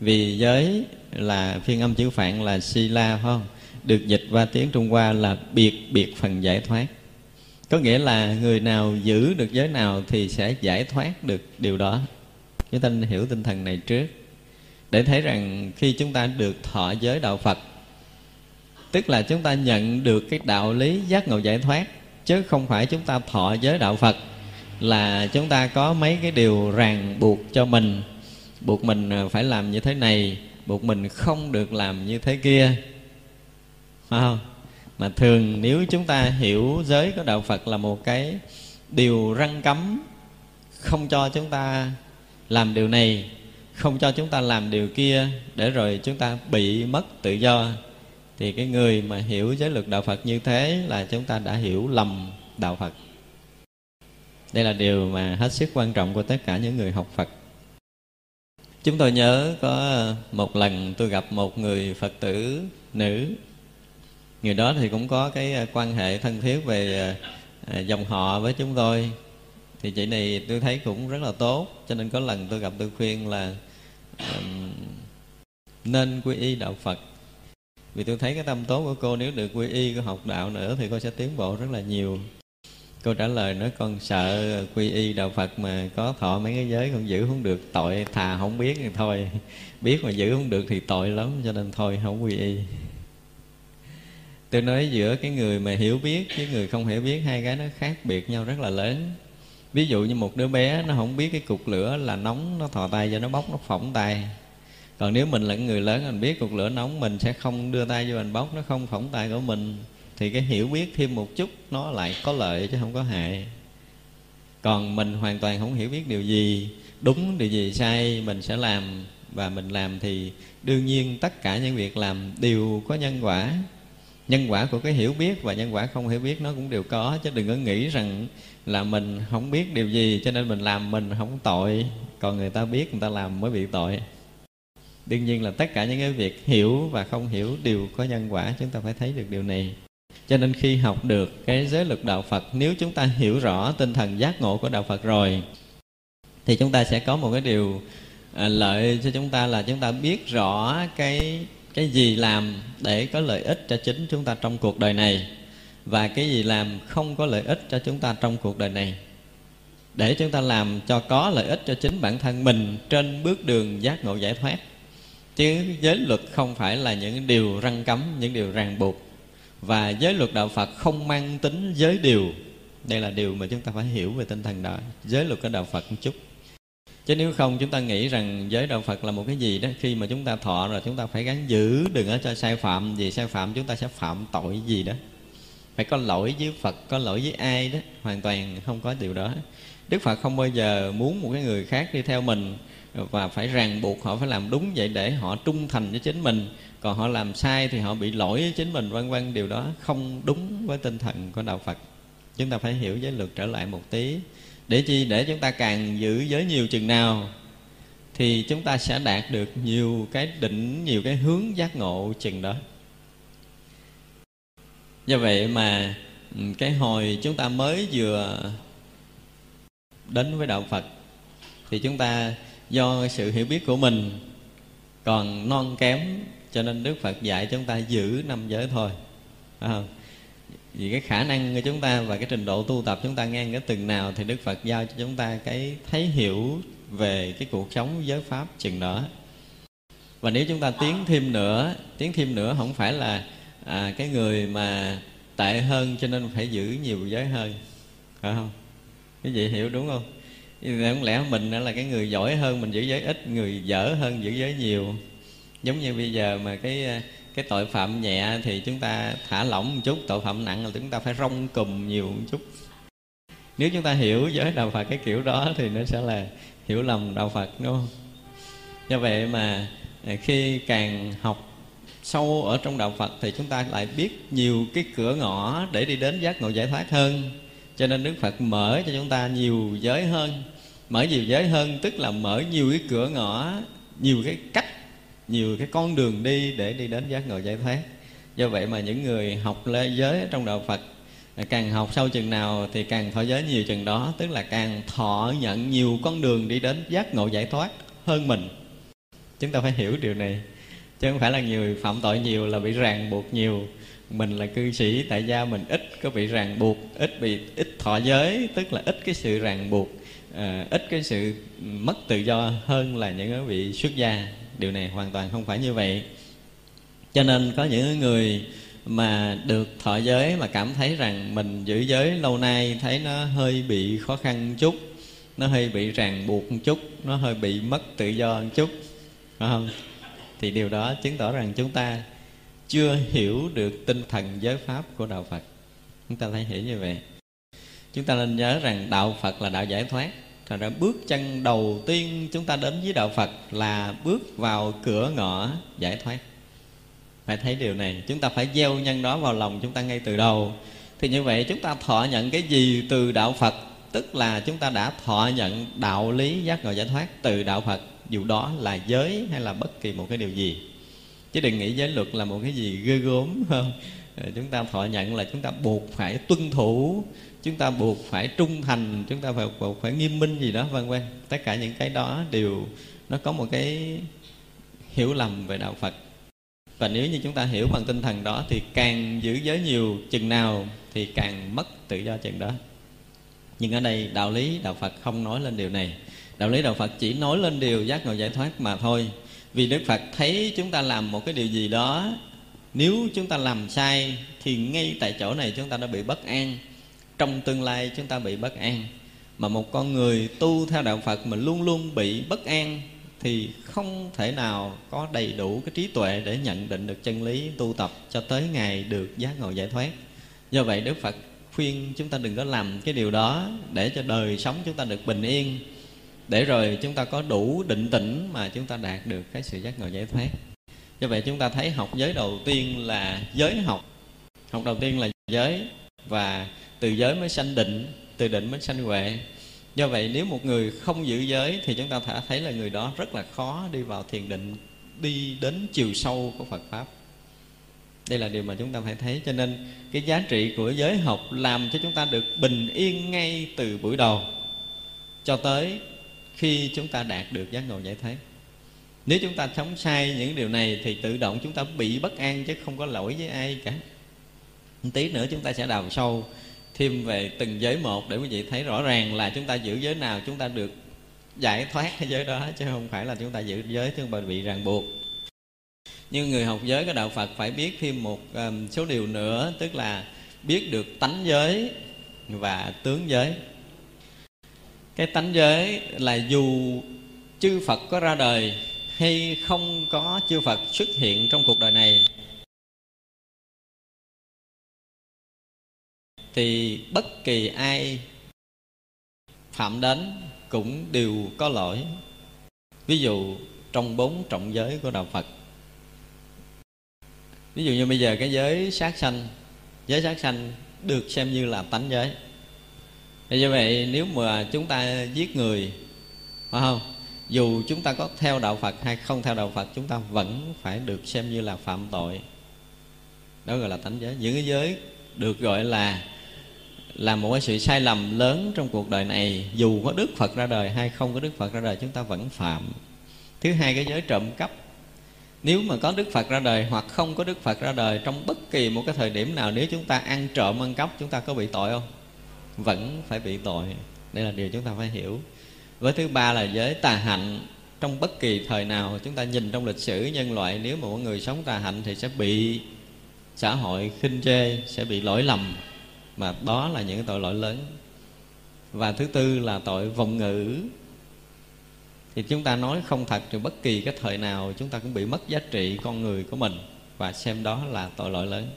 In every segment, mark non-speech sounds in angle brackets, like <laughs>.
vì giới là phiên âm chữ phạn là sila, phải không? Được dịch qua tiếng trung hoa là biệt biệt phần giải thoát. Có nghĩa là người nào giữ được giới nào thì sẽ giải thoát được điều đó. Chúng ta hiểu tinh thần này trước. Để thấy rằng khi chúng ta được thọ giới đạo phật, tức là chúng ta nhận được cái đạo lý giác ngộ giải thoát, chứ không phải chúng ta thọ giới đạo phật, là chúng ta có mấy cái điều ràng buộc cho mình buộc mình ờ, phải làm như thế này, buộc mình không được làm như thế kia. Phải không? Mà thường nếu chúng ta hiểu giới của đạo phật là một cái điều răng cấm, không cho chúng ta làm điều này, không cho chúng ta làm điều kia, để rồi chúng ta bị mất tự do, thì cái người mà hiểu giới luật đạo phật như thế là chúng ta đã hiểu lầm đạo phật. Đây là điều mà hết sức quan trọng của tất cả những người học phật chúng tôi nhớ có một lần tôi gặp một người phật tử nữ. Người đó thì cũng có cái à, quan hệ thân thiết về à, à, dòng họ với chúng tôi. Thì chị này tôi thấy cũng rất là tốt cho nên có lần tôi gặp tôi khuyên là um, nên quy y đạo phật. Vì tôi thấy cái tâm tốt của cô nếu được quy y cô học đạo nữa thì cô sẽ tiến bộ rất là nhiều cô trả lời nói, con sợ quy y đạo phật mà có thọ mấy cái giới con giữ không được, tội thà không biết thì thôi. <laughs> Biết mà giữ không được thì tội lắm, cho nên thôi, không quy y. Tôi nói, giữa cái người mà hiểu biết với người không hiểu biết, hai cái nó khác biệt nhau rất là lớn. Ví dụ như một đứa bé, nó không biết cái cục lửa là nóng, nó thò tay cho nó bóc, nó phỏng tay. Còn nếu mình là người lớn, mình biết cục lửa nóng, mình sẽ không đưa tay vô, mình bóc, nó không phỏng tay của mình thì cái hiểu biết thêm một chút, nó lại có lợi chứ không có hại. Còn mình hoàn toàn không hiểu biết điều gì. Đúng điều gì sai, mình sẽ làm và mình làm thì đương nhiên tất cả những việc làm đều có nhân quả. Nhân quả của cái hiểu biết và nhân quả không hiểu biết nó cũng đều có, chứ đừng có nghĩ rằng là mình không biết điều gì, cho nên mình làm mình không tội. Còn người ta biết, người ta làm mới bị tội. Đương nhiên là tất cả những cái việc hiểu và không hiểu đều có nhân quả, chúng ta phải thấy được điều này cho nên khi học được cái giới luật đạo phật, nếu chúng ta hiểu rõ tinh thần giác ngộ của đạo phật rồi, thì chúng ta sẽ có một cái điều à, lợi cho chúng ta là chúng ta biết rõ cái cái gì làm để có lợi ích cho chính chúng ta trong cuộc đời này và cái gì làm không có lợi ích cho chúng ta trong cuộc đời này. Để chúng ta làm cho có lợi ích cho chính bản thân mình trên bước đường giác ngộ giải thoát. Chứ giới luật không phải là những điều răng cấm, những điều ràng buộc và giới luật đạo phật không mang tính giới điều. Đây là điều mà chúng ta phải hiểu về tinh thần đó. Giới luật của đạo phật một chút. Chứ nếu không, chúng ta nghĩ rằng giới đạo phật là một cái gì đó, khi mà chúng ta thọ rồi chúng ta phải gắn giữ, đừng ở cho sai phạm. Vì sai phạm chúng ta sẽ phạm tội gì đó. Phải có lỗi với phật, có lỗi với ai đó, hoàn toàn không có điều đó. Đức phật không bao giờ muốn một cái người khác đi theo mình và phải ràng buộc họ phải làm đúng vậy để họ trung thành với chính mình. Còn họ làm sai thì họ bị lỗi với chính mình, vân vân. Điều đó không đúng với tinh thần của đạo phật. Chúng ta phải hiểu giới luật trở lại một tí. Để chi? Để chúng ta càng giữ giới nhiều chừng nào, thì chúng ta sẽ đạt được nhiều cái đỉnh, nhiều cái hướng giác ngộ chừng đó. Do vậy mà ừ, cái hồi chúng ta mới vừa đến với đạo phật, thì chúng ta do sự hiểu biết của mình còn non kém cho nên đức phật dạy chúng ta giữ năm giới thôi. Phải không? Vì cái khả năng của chúng ta và cái trình độ tu tập chúng ta ngang cái từng nào thì đức phật giao cho chúng ta cái thấy hiểu về cái cuộc sống giới pháp chừng đó. Và nếu chúng ta tiến thêm nữa tiến thêm nữa không phải là à, cái người mà tệ hơn cho nên phải giữ nhiều giới hơn. Phải không? Cái gì hiểu đúng không? Không lẽ mình là cái người giỏi hơn, mình giữ giới ít, người dở hơn giữ giới nhiều? Giống như bây giờ mà cái cái tội phạm nhẹ thì chúng ta thả lỏng một chút, tội phạm nặng là chúng ta phải rong cùm nhiều một chút. Nếu chúng ta hiểu giới đạo phật cái kiểu đó thì nó sẽ là hiểu lầm đạo phật, đúng không? Do vậy mà à, khi càng học sâu ở trong đạo phật thì chúng ta lại biết nhiều cái cửa ngõ để đi đến giác ngộ giải thoát hơn. Cho nên đức phật mở cho chúng ta nhiều giới hơn mở nhiều giới hơn, tức là mở nhiều cái cửa ngõ, nhiều cái cách, nhiều cái con đường đi để đi đến giác ngộ giải thoát. Do vậy mà những người học lê giới trong đạo phật à, càng học sâu chừng nào thì càng thọ giới nhiều chừng đó, tức là càng thọ nhận nhiều con đường đi đến giác ngộ giải thoát hơn mình. Chúng ta phải hiểu điều này, chứ không phải là người phạm tội nhiều là bị ràng buộc nhiều. Mình là cư sĩ, tại gia mình ít có bị ràng buộc, ít bị, ít thọ giới, tức là ít cái sự ràng buộc à, ít cái sự mất tự do hơn là những vị xuất gia. Điều này hoàn toàn không phải như vậy. Cho nên có những người mà được thọ giới mà cảm thấy rằng mình giữ giới lâu nay thấy nó hơi bị khó khăn chút nó hơi bị ràng buộc một chút nó hơi bị mất tự do một chút phải không? Thì điều đó chứng tỏ rằng chúng ta chưa hiểu được tinh thần giới pháp của đạo phật. Chúng ta phải hiểu như vậy chúng ta nên nhớ rằng đạo phật là đạo giải thoát. Thành ra bước chân đầu tiên chúng ta đến với đạo phật là bước vào cửa ngõ giải thoát. Phải thấy điều này, chúng ta phải gieo nhân đó vào lòng chúng ta ngay từ đầu. Thì như vậy chúng ta thọ nhận cái gì từ đạo phật? Tức là chúng ta đã thọ nhận đạo lý giác ngộ giải thoát từ đạo phật. Dù đó là giới hay là bất kỳ một cái điều gì. Chứ đừng nghĩ giới luật là một cái gì ghê gớm không? Chúng ta thọ nhận là chúng ta buộc phải tuân thủ, chúng ta buộc phải trung thành, chúng ta phải buộc phải nghiêm minh gì đó, vân vân. Tất cả những cái đó đều, nó có một cái hiểu lầm về đạo phật. Và nếu như chúng ta hiểu bằng tinh thần đó thì càng giữ giới nhiều chừng nào thì càng mất tự do chừng đó. Nhưng ở đây đạo lý đạo phật không nói lên điều này. Đạo lý đạo phật chỉ nói lên điều giác ngộ giải thoát mà thôi. Vì đức phật thấy chúng ta làm một cái điều gì đó nếu chúng ta làm sai thì ngay tại chỗ này chúng ta đã bị bất an. Trong tương lai chúng ta bị bất an. Mà một con người tu theo đạo phật mà luôn luôn bị bất an thì không thể nào có đầy đủ cái trí tuệ để nhận định được chân lý tu tập cho tới ngày được giác ngộ giải thoát. Do vậy đức phật khuyên chúng ta đừng có làm cái điều đó để cho đời sống chúng ta được bình yên. Để rồi chúng ta có đủ định tĩnh mà chúng ta đạt được cái sự giác ngộ giải thoát do vậy chúng ta thấy học giới đầu tiên là giới học. Học đầu tiên là giới và từ giới mới sanh định, từ định mới sanh huệ. Do vậy nếu một người không giữ giới thì chúng ta thể thấy là người đó rất là khó đi vào thiền định, đi đến chiều sâu của phật pháp. Đây là điều mà chúng ta phải thấy, cho nên cái giá trị của giới học làm cho chúng ta được bình yên ngay từ buổi đầu cho tới khi chúng ta đạt được giác ngộ giải thoát nếu chúng ta sống sai những điều này thì tự động chúng ta bị bất an chứ không có lỗi với ai cả. Một tí nữa chúng ta sẽ đào sâu thêm về từng giới một để quý vị thấy rõ ràng là chúng ta giữ giới nào chúng ta được giải thoát cái giới đó chứ không phải là chúng ta giữ giới chúng ta bị ràng buộc. Nhưng người học giới của đạo phật phải biết thêm một um, số điều nữa tức là biết được tánh giới và tướng giới. Cái tánh giới là dù chư phật có ra đời hay không có chư phật xuất hiện trong cuộc đời này? Thì bất kỳ ai phạm đến cũng đều có lỗi. Ví dụ trong bốn trọng giới của đạo phật. Ví dụ như bây giờ cái giới sát sanh, giới sát sanh được xem như là tánh giới. Thì như vậy nếu mà chúng ta giết người, phải không? Dù chúng ta có theo đạo phật hay không theo đạo phật, chúng ta vẫn phải được xem như là phạm tội. Đó gọi là tánh giới. Những cái giới được gọi là là một cái sự sai lầm lớn trong cuộc đời này, dù có đức phật ra đời hay không có đức phật ra đời, chúng ta vẫn phạm. Thứ hai, cái giới trộm cắp. Nếu mà có đức phật ra đời hoặc không có đức phật ra đời trong bất kỳ một cái thời điểm nào, nếu chúng ta ăn trộm, ăn cắp, chúng ta có bị tội không? Vẫn phải bị tội. Đây là điều chúng ta phải hiểu với thứ ba là giới tà hạnh. Trong bất kỳ thời nào chúng ta nhìn trong lịch sử nhân loại, nếu mà một người sống tà hạnh thì sẽ bị xã hội khinh chê, sẽ bị lỗi lầm. Mà đó là những tội lỗi lớn. Và thứ tư là tội vọng ngữ. Thì chúng ta nói không thật thì bất kỳ cái thời nào, chúng ta cũng bị mất giá trị con người của mình. Và xem đó là tội lỗi lớn.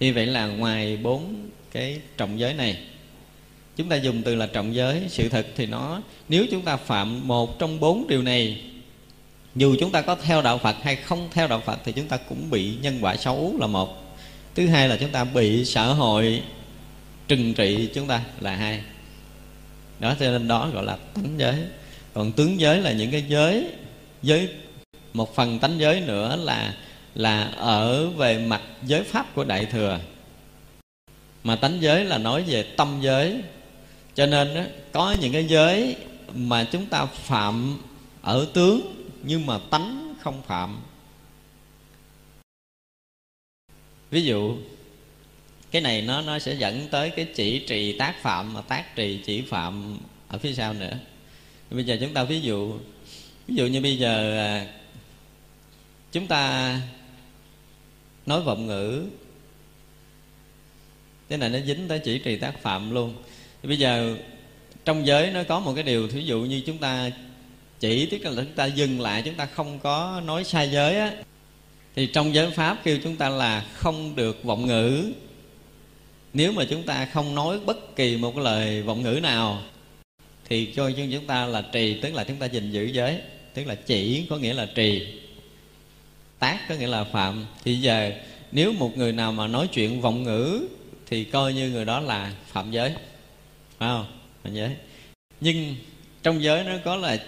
Như vậy là ngoài bốn cái trọng giới này chúng ta dùng từ là trọng giới, sự thật thì nó, nếu chúng ta phạm một trong bốn điều này, dù chúng ta có theo đạo phật hay không theo đạo phật thì chúng ta cũng bị nhân quả xấu là một. Thứ hai là chúng ta bị xã hội trừng trị chúng ta là hai. Đó, cho nên đó gọi là tánh giới. Còn tướng giới là những cái giới giới, một phần tánh giới nữa là là ở về mặt giới pháp của đại thừa. Mà tánh giới là nói về tâm giới cho nên đó, có những cái giới mà chúng ta phạm ở tướng nhưng mà tánh không phạm. Ví dụ cái này nó nó sẽ dẫn tới cái chỉ trì tác phạm mà tác trì chỉ phạm ở phía sau nữa. Bây giờ chúng ta ví dụ ví dụ như bây giờ à, chúng ta nói vọng ngữ. Cái này nó dính tới chỉ trì tác phạm luôn bây giờ trong giới nó có một cái điều, thí dụ như chúng ta chỉ tức là chúng ta dừng lại, chúng ta không có nói sai giới á, thì trong giới pháp kêu chúng ta là không được vọng ngữ. Nếu mà chúng ta không nói bất kỳ một cái lời vọng ngữ nào, thì cho chúng ta là trì, tức là chúng ta gìn giữ giới, tức là chỉ có nghĩa là trì, tác có nghĩa là phạm. Thì giờ nếu một người nào mà nói chuyện vọng ngữ, thì coi như người đó là phạm giới phải không? Phạm giới nhưng trong giới nó có là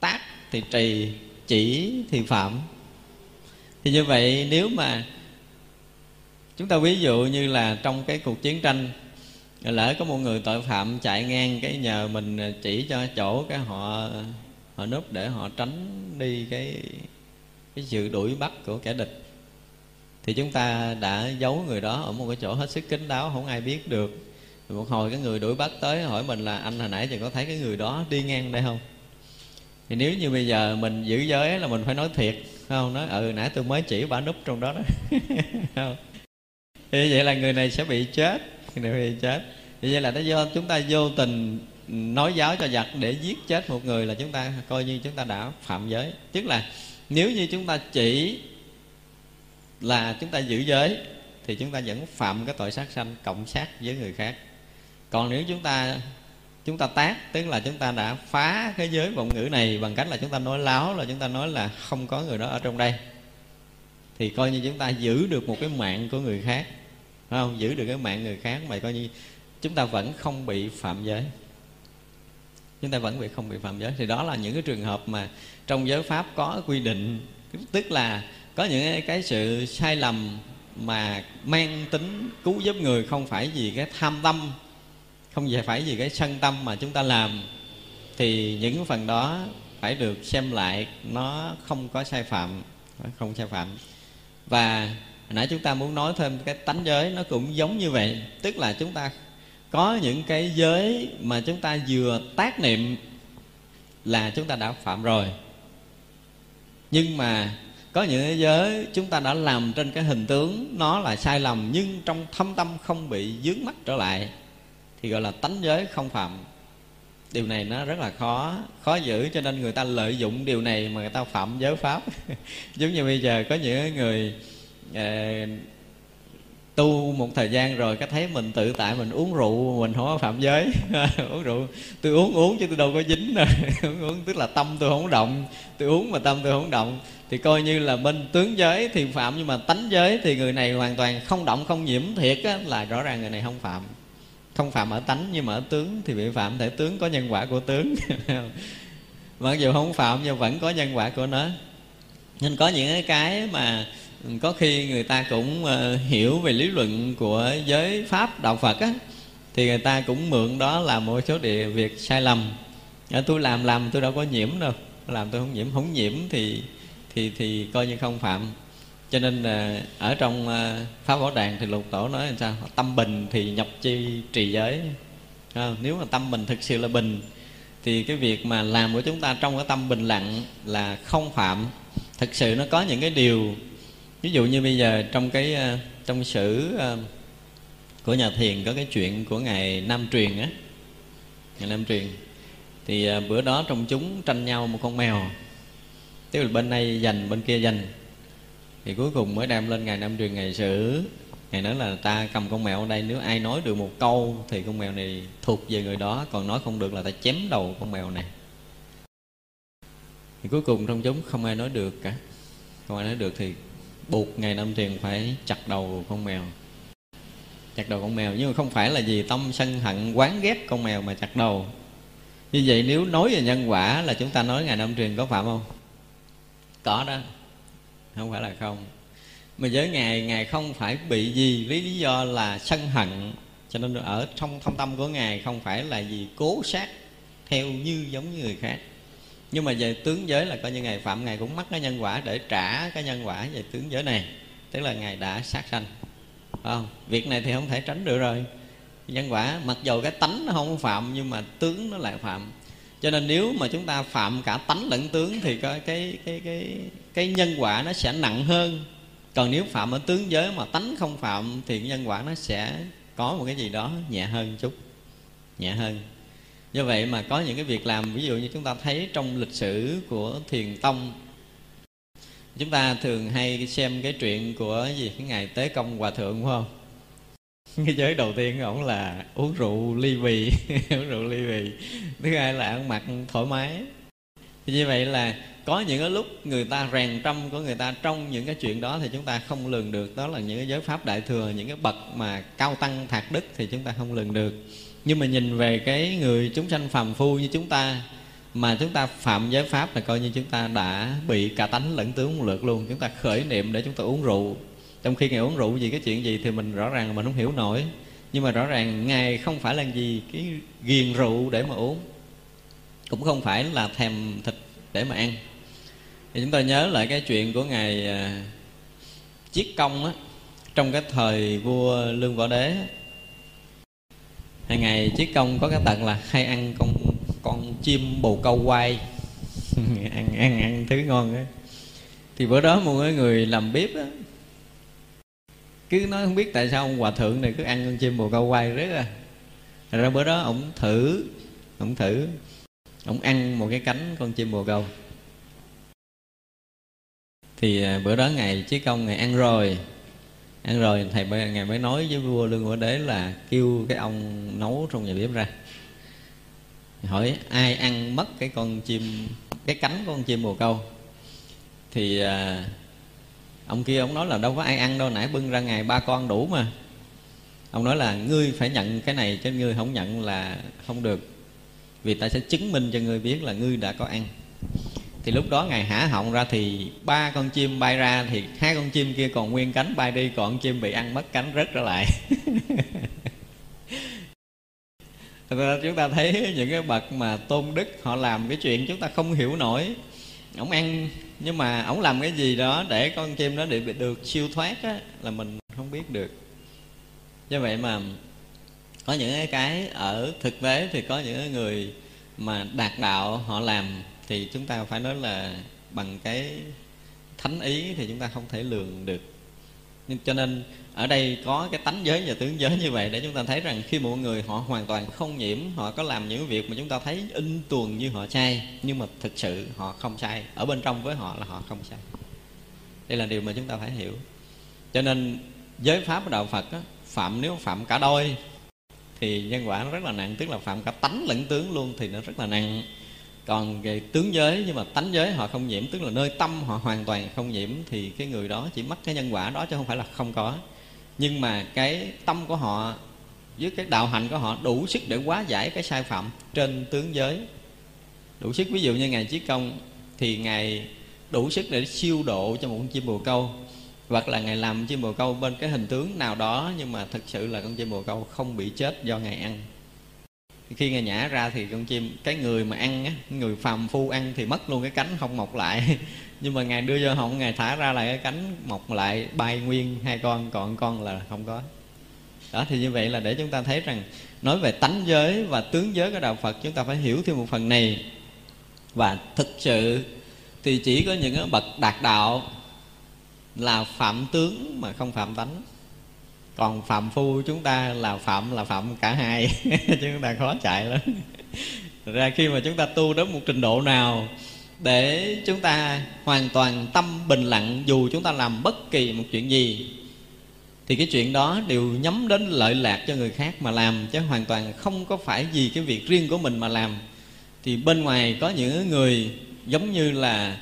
tác thì trì, chỉ thì phạm. Thì như vậy nếu mà chúng ta ví dụ như là trong cái cuộc chiến tranh, lỡ có một người tội phạm chạy ngang cái nhờ mình chỉ cho chỗ cái họ họ núp để họ tránh đi cái cái sự đuổi bắt của kẻ địch, thì chúng ta đã giấu người đó ở một cái chỗ hết sức kín đáo, không ai biết được một hồi cái người đuổi bắt tới hỏi mình là, anh hồi nãy giờ có thấy cái người đó đi ngang đây không? Thì nếu như bây giờ mình giữ giới là mình phải nói thiệt không? Nói ừ nãy tôi mới chỉ bà núp trong đó đó. <laughs> Không. Thì vậy là người này sẽ bị chết, người này bị chết. Thì vậy là nó do, chúng ta vô tình nói giáo cho giặc để giết chết một người là chúng ta coi như chúng ta đã phạm giới. Tức là nếu như chúng ta chỉ là chúng ta giữ giới thì chúng ta vẫn phạm cái tội sát sanh, cộng sát với người khác còn nếu chúng ta chúng ta tác, tức là chúng ta đã phá cái giới vọng ngữ này bằng cách là chúng ta nói láo, là chúng ta nói là không có người đó ở trong đây, thì coi như chúng ta giữ được một cái mạng của người khác. Phải không? Giữ được cái mạng người khác, mà coi như chúng ta vẫn không bị phạm giới. Chúng ta vẫn bị không bị phạm giới. Thì đó là những cái trường hợp mà trong giới pháp có quy định, tức là có những cái sự sai lầm mà mang tính cứu giúp người không phải vì cái tham tâm không phải vì cái sân tâm mà chúng ta làm, thì những phần đó phải được xem lại, nó không có sai phạm, không sai phạm. Và hồi nãy chúng ta muốn nói thêm cái tánh giới, nó cũng giống như vậy. Tức là chúng ta có những cái giới mà chúng ta vừa tác niệm là chúng ta đã phạm rồi. Nhưng mà có những cái giới chúng ta đã làm trên cái hình tướng, nó là sai lầm, nhưng trong thâm tâm không bị dướng mắt trở lại thì gọi là tánh giới không phạm. Điều này nó rất là khó khó giữ cho nên người ta lợi dụng điều này mà người ta phạm giới pháp. <laughs> Giống như bây giờ có những người uh, tu một thời gian rồi cái thấy mình tự tại mình uống rượu mình không có phạm giới. <laughs> Uống rượu tôi uống uống chứ tôi đâu có dính rồi <laughs> uống uống tức là tâm tôi không động tôi uống mà tâm tôi không động. Thì coi như là bên tướng giới thì phạm nhưng mà tánh giới thì người này hoàn toàn không động không nhiễm thiệt á, là rõ ràng người này không phạm không phạm ở tánh, nhưng mà ở tướng thì bị phạm thể tướng có nhân quả của tướng. <laughs> Mặc dù không phạm, nhưng vẫn có nhân quả của nó. Nên có những cái mà có khi người ta cũng ờ, hiểu về lý luận của giới pháp, đạo phật á, thì người ta cũng mượn đó là một số địa việc sai lầm. Ờ, tôi làm làm, tôi đâu có nhiễm đâu. Làm tôi không nhiễm không nhiễm thì thì thì coi như không phạm cho nên là ở trong à, pháp bảo đàn thì lục tổ nói làm sao? Tâm bình thì nhập chi trì giới. À, nếu mà tâm mình thực sự là bình thì cái việc mà làm của chúng ta trong cái tâm bình lặng là không phạm. Thực sự nó có những cái điều ví dụ như bây giờ trong cái à, trong sử à, của nhà thiền có cái chuyện của ngài nam truyền á. Ngài nam truyền. Thì bữa đó trong chúng tranh nhau một con mèo. Tức là bên này giành bên kia giành thì cuối cùng mới đem lên ngày nam truyền ngày xử ngày nói là ta cầm con mèo ở đây, nếu ai nói được một câu thì con mèo này thuộc về người đó, còn nói không được là ta chém đầu con mèo này. Thì cuối cùng trong chúng không ai nói được cả. Không ai nói được thì buộc ngày năm truyền phải chặt đầu con mèo. Chặt đầu con mèo, nhưng mà không phải là vì tâm sân hận quán ghét con mèo mà chặt đầu. Như vậy nếu nói về nhân quả là chúng ta nói ngày năm truyền có phạm không? Có đó không phải là không. Mà với ngài ngài không phải bị gì với lý do là sân hận. Cho nên ở trong thông tâm của ngài không phải là gì cố sát theo như giống như người khác. Nhưng mà về tướng giới là coi như ngài phạm, ngài cũng mắc cái nhân quả để trả cái nhân quả về tướng giới này. Tức là ngài đã sát sanh. Không? Việc này thì không thể tránh được rồi. Nhân quả, mặc dù cái tánh nó không phạm, nhưng mà tướng nó lại phạm cho nên nếu mà chúng ta phạm cả tánh lẫn tướng thì cái cái cái cái cái nhân quả nó sẽ nặng hơn. Còn nếu phạm ở tướng giới mà tánh không phạm thì nhân quả nó sẽ có một cái gì đó nhẹ hơn chút, nhẹ hơn. Do vậy mà có những cái việc làm, ví dụ như chúng ta thấy trong lịch sử của thiền tông, chúng ta thường hay xem cái chuyện của gì? Cái ngày tế công hòa thượng, phải không? <laughs> cái giới đầu tiên của ổng là uống rượu ly bì, <laughs> uống rượu ly bì. Thứ hai là ăn mặc thoải mái. Thì như vậy là có những cái lúc người ta rèn trong của người ta trong những cái chuyện đó thì chúng ta không lường được. Đó là những cái giới pháp đại thừa, những cái bậc mà cao tăng thạc đức thì chúng ta không lường được. Nhưng mà nhìn về cái người chúng sanh phàm phu như chúng ta, mà chúng ta phạm giới pháp là coi như chúng ta đã bị cả tánh lẫn tướng một lượt luôn. Chúng ta khởi niệm để chúng ta uống rượu trong khi ngài uống rượu gì cái chuyện gì thì mình rõ ràng là mình không hiểu nổi. Nhưng mà rõ ràng ngài không phải là gì cái ghiền rượu để mà uống. Cũng không phải là thèm thịt để mà ăn. Thì chúng ta nhớ lại cái chuyện của ngài à, chiết công á, trong cái thời vua lương võ đế. Hàng ngày chiết công có cái tật là hay ăn con con chim bồ câu quay. <laughs> Ăn ăn ăn thứ ngon á. Thì bữa đó một cái người làm bếp á cứ nói không biết tại sao ông hòa thượng này cứ ăn con chim bồ câu quay rất à. Rồi ra bữa đó ông thử ông thử ông ăn một cái cánh con chim bồ câu. Thì à, bữa đó ngày chí công ngày ăn rồi ăn rồi thầy ngày mới nói với vua lương võ đế là kêu cái ông nấu trong nhà bếp ra. Hỏi ai ăn mất cái con chim cái cánh con chim bồ câu? Thì à, ông kia ông nói là đâu có ai ăn đâu, nãy bưng ra ngày ba con đủ mà. Ông nói là ngươi phải nhận cái này chứ ngươi không nhận là không được. Vì ta sẽ chứng minh cho ngươi biết là ngươi đã có ăn. Thì lúc đó ngài hả họng ra thì ba con chim bay ra, thì hai con chim kia còn nguyên cánh bay đi, còn chim bị ăn mất cánh rớt trở lại. <laughs> Thật ra chúng ta thấy những cái bậc mà tôn đức họ làm cái chuyện chúng ta không hiểu nổi. Ổng ăn nhưng mà ổng làm cái gì đó để con chim nó được được siêu thoát á, là mình không biết được. Do vậy mà có những cái ở thực tế thì có những người mà đạt đạo họ làm thì chúng ta phải nói là bằng cái thánh ý thì chúng ta không thể lường được. Nhưng cho nên ở đây có cái tánh giới và tướng giới như vậy để chúng ta thấy rằng khi một người họ hoàn toàn không nhiễm họ có làm những việc mà chúng ta thấy in tuồng như họ sai nhưng mà thực sự họ không sai. Ở bên trong với họ là họ không sai. Đây là điều mà chúng ta phải hiểu. Cho nên giới pháp của đạo phật á, phạm nếu phạm cả đôi thì nhân quả nó rất là nặng. Tức là phạm cả tánh lẫn tướng luôn thì nó rất là nặng. Còn về tướng giới nhưng mà tánh giới họ không nhiễm tức là nơi tâm họ hoàn toàn không nhiễm thì cái người đó chỉ mắc cái nhân quả đó chứ không phải là không có nhưng mà cái tâm của họ với cái đạo hạnh của họ đủ sức để hóa giải cái sai phạm trên tướng giới. Đủ sức, ví dụ như ngài chí công thì ngài đủ sức để siêu độ cho một con chim bồ câu, hoặc là ngài làm chim bồ câu bên cái hình tướng nào đó, nhưng mà thực sự là con chim bồ câu không bị chết do ngài ăn. Khi ngài nhả ra thì con chim, cái người mà ăn á, người phàm phu ăn thì mất luôn cái cánh không mọc lại nhưng mà ngài đưa vô họng, ngài thả ra lại cái cánh mọc lại, bay nguyên hai con, còn con là không có. Đó, thì như vậy là để chúng ta thấy rằng, nói về tánh giới và tướng giới của đạo phật, chúng ta phải hiểu thêm một phần này. Và thực sự, thì chỉ có những bậc đạt đạo là phạm tướng mà không phạm tánh. Còn phạm phu chúng ta là phạm là phạm cả hai. <laughs> Chúng ta khó chạy lắm. Ra khi mà chúng ta tu đến một trình độ nào để chúng ta hoàn toàn tâm bình lặng dù chúng ta làm bất kỳ một chuyện gì. Thì cái chuyện đó đều nhắm đến lợi lạc cho người khác mà làm, chứ hoàn toàn không có phải vì cái việc riêng của mình mà làm. Thì bên ngoài có những người giống như là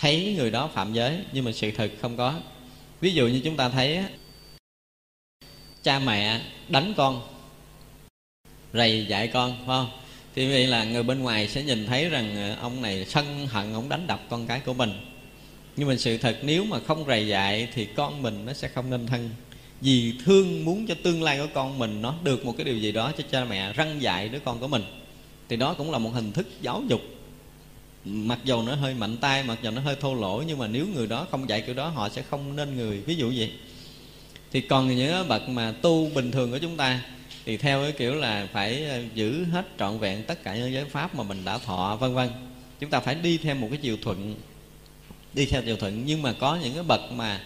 thấy người đó phạm giới, nhưng mà sự thật không có. Ví dụ như chúng ta thấy cha mẹ đánh con, rầy dạy con, phải không? Thì vậy là người bên ngoài sẽ nhìn thấy rằng ờ, ông này sân hận, ông đánh đập con cái của mình. Nhưng mà sự thật nếu mà không rầy dạy thì con mình nó sẽ không nên thân. Vì thương muốn cho tương lai của con mình nó được một cái điều gì đó cho cha mẹ răng dạy đứa con của mình. Thì đó cũng là một hình thức giáo dục. Mặc dầu nó hơi mạnh tay, mặc dầu nó hơi thô lỗ, nhưng mà nếu người đó không dạy kiểu đó, họ sẽ không nên người. Ví dụ vậy. Thì còn những bậc mà tu bình thường của chúng ta thì theo cái kiểu là phải ờ, giữ hết trọn vẹn tất cả những giới pháp mà mình đã thọ, vân vân. Chúng ta phải đi theo một cái chiều thuận, đi theo chiều thuận. Nhưng mà có những cái bậc mà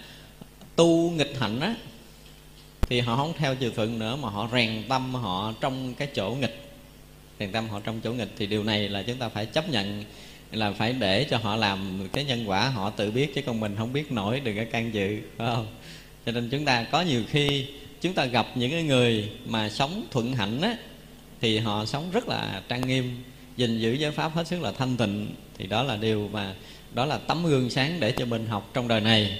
tu nghịch hạnh á, thì họ không theo chiều thuận nữa mà họ rèn tâm họ trong cái chỗ nghịch. Rèn tâm họ trong chỗ nghịch thì điều này là chúng ta phải chấp nhận là phải để cho họ làm cái nhân quả họ tự biết, chứ còn mình không biết nổi đừng có can dự, phải không? Cho nên chúng ta có nhiều khi chúng ta gặp những cái người mà sống thuận hạnh á, thì họ sống rất là trang nghiêm, gìn giữ giới pháp hết sức là thanh tịnh. Thì đó là điều mà, đó là tấm gương sáng để cho mình học trong đời này.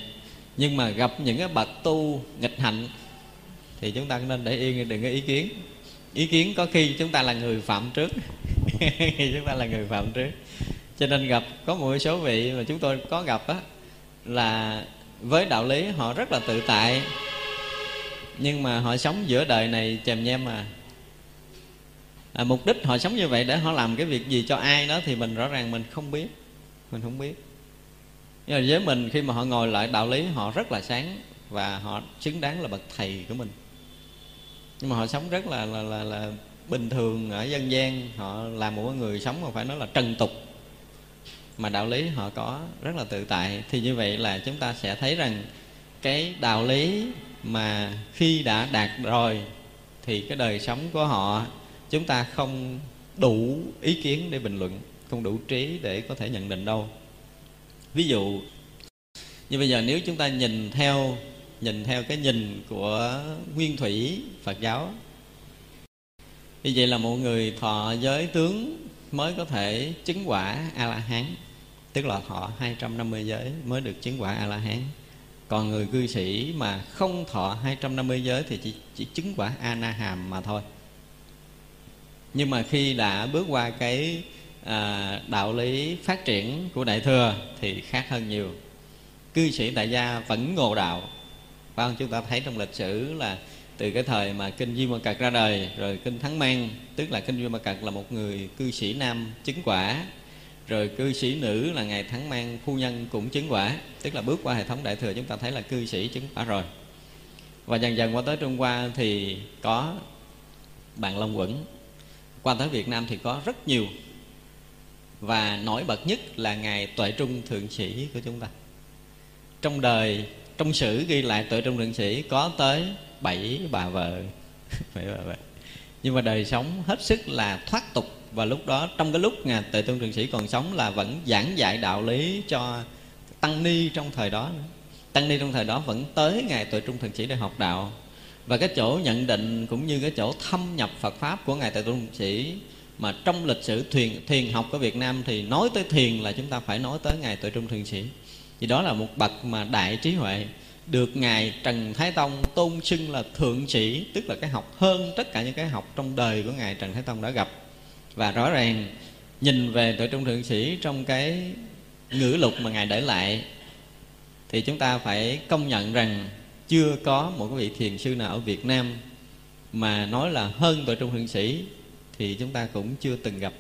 Nhưng mà gặp những cái bậc tu nghịch hạnh, thì chúng ta nên để yên, đừng có ý kiến. Ý kiến có khi chúng ta là người phạm trước. <laughs> Chúng ta là người phạm trước. Cho nên gặp, có một số vị mà chúng tôi có gặp á, là với đạo lý họ rất là tự tại nhưng mà họ sống giữa đời này chèm nhem mà à, mục đích họ sống như vậy để họ làm cái việc gì cho ai đó thì mình rõ ràng mình không biết. Mình không biết. Nhưng mà với mình khi mà họ ngồi lại đạo lý họ rất là sáng và họ xứng đáng là bậc thầy của mình. Nhưng mà họ sống rất là là là, là bình thường ở dân gian. Họ là một người sống mà phải nói là trần tục. Mà đạo lý họ có rất là tự tại. Thì như vậy là chúng ta sẽ thấy rằng cái đạo lý mà khi đã đạt rồi, thì cái đời sống của họ, chúng ta không đủ ý kiến để bình luận, không đủ trí để có thể nhận định đâu. Ví dụ, như bây giờ nếu chúng ta nhìn theo nhìn theo cái nhìn của nguyên thủy phật giáo như vậy là một người thọ giới tướng mới có thể chứng quả a la hán, tức là thọ 250 giới mới được chứng quả a la hán còn người cư sĩ mà không thọ 250 giới thì chỉ, chỉ chứng quả ana hàm mà thôi. Nhưng mà khi đã bước qua cái à, đạo lý phát triển của đại thừa thì khác hơn nhiều. Cư sĩ tại gia vẫn ngộ đạo. Phải không? Chúng ta thấy trong lịch sử là từ cái thời mà kinh Duy Ma Cật ra đời rồi kinh Thắng Mang tức là kinh Duy Ma Cật là một người cư sĩ nam chứng quả rồi cư sĩ nữ là ngày Thắng Mang, phu nhân cũng chứng quả. Tức là bước qua hệ thống đại thừa, chúng ta thấy là cư sĩ chứng quả rồi. Và dần dần qua tới Trung Hoa thì có bạn Long Quẩn. Qua tới Việt Nam thì có rất nhiều. Và nổi bật nhất là ngài Tuệ Trung thượng sĩ của chúng ta. Trong đời, trong sử ghi lại Tuệ Trung thượng sĩ có tới bảy bà vợ. <laughs> Bảy bà vợ. Nhưng mà đời sống hết sức là thoát tục và lúc đó, trong cái lúc ngài Tề Trung thượng sĩ còn sống là vẫn giảng dạy đạo lý cho tăng ni trong thời đó tăng ni trong thời đó vẫn tới ngài Tuệ Trung thượng sĩ để học đạo. Và cái chỗ nhận định cũng như cái chỗ thâm nhập Phật pháp của ngài Tuệ Trung thượng sĩ mà trong lịch sử thiền thiền học của Việt Nam thì nói tới thiền là chúng ta phải nói tới ngài Tuệ Trung thượng sĩ. Thì đó là một bậc mà đại trí huệ được ngài Trần Thái Tông tôn xưng là thượng sĩ, tức là cái học hơn tất cả những cái học trong đời của ngài Trần Thái Tông đã gặp và rõ ràng, nhìn về Tuệ Trung thượng sĩ trong cái ngữ lục mà ngài để lại, thì chúng ta phải công nhận rằng chưa có một vị thiền sư nào ở Việt Nam mà nói là hơn Tuệ Trung thượng sĩ thì chúng ta cũng chưa từng gặp.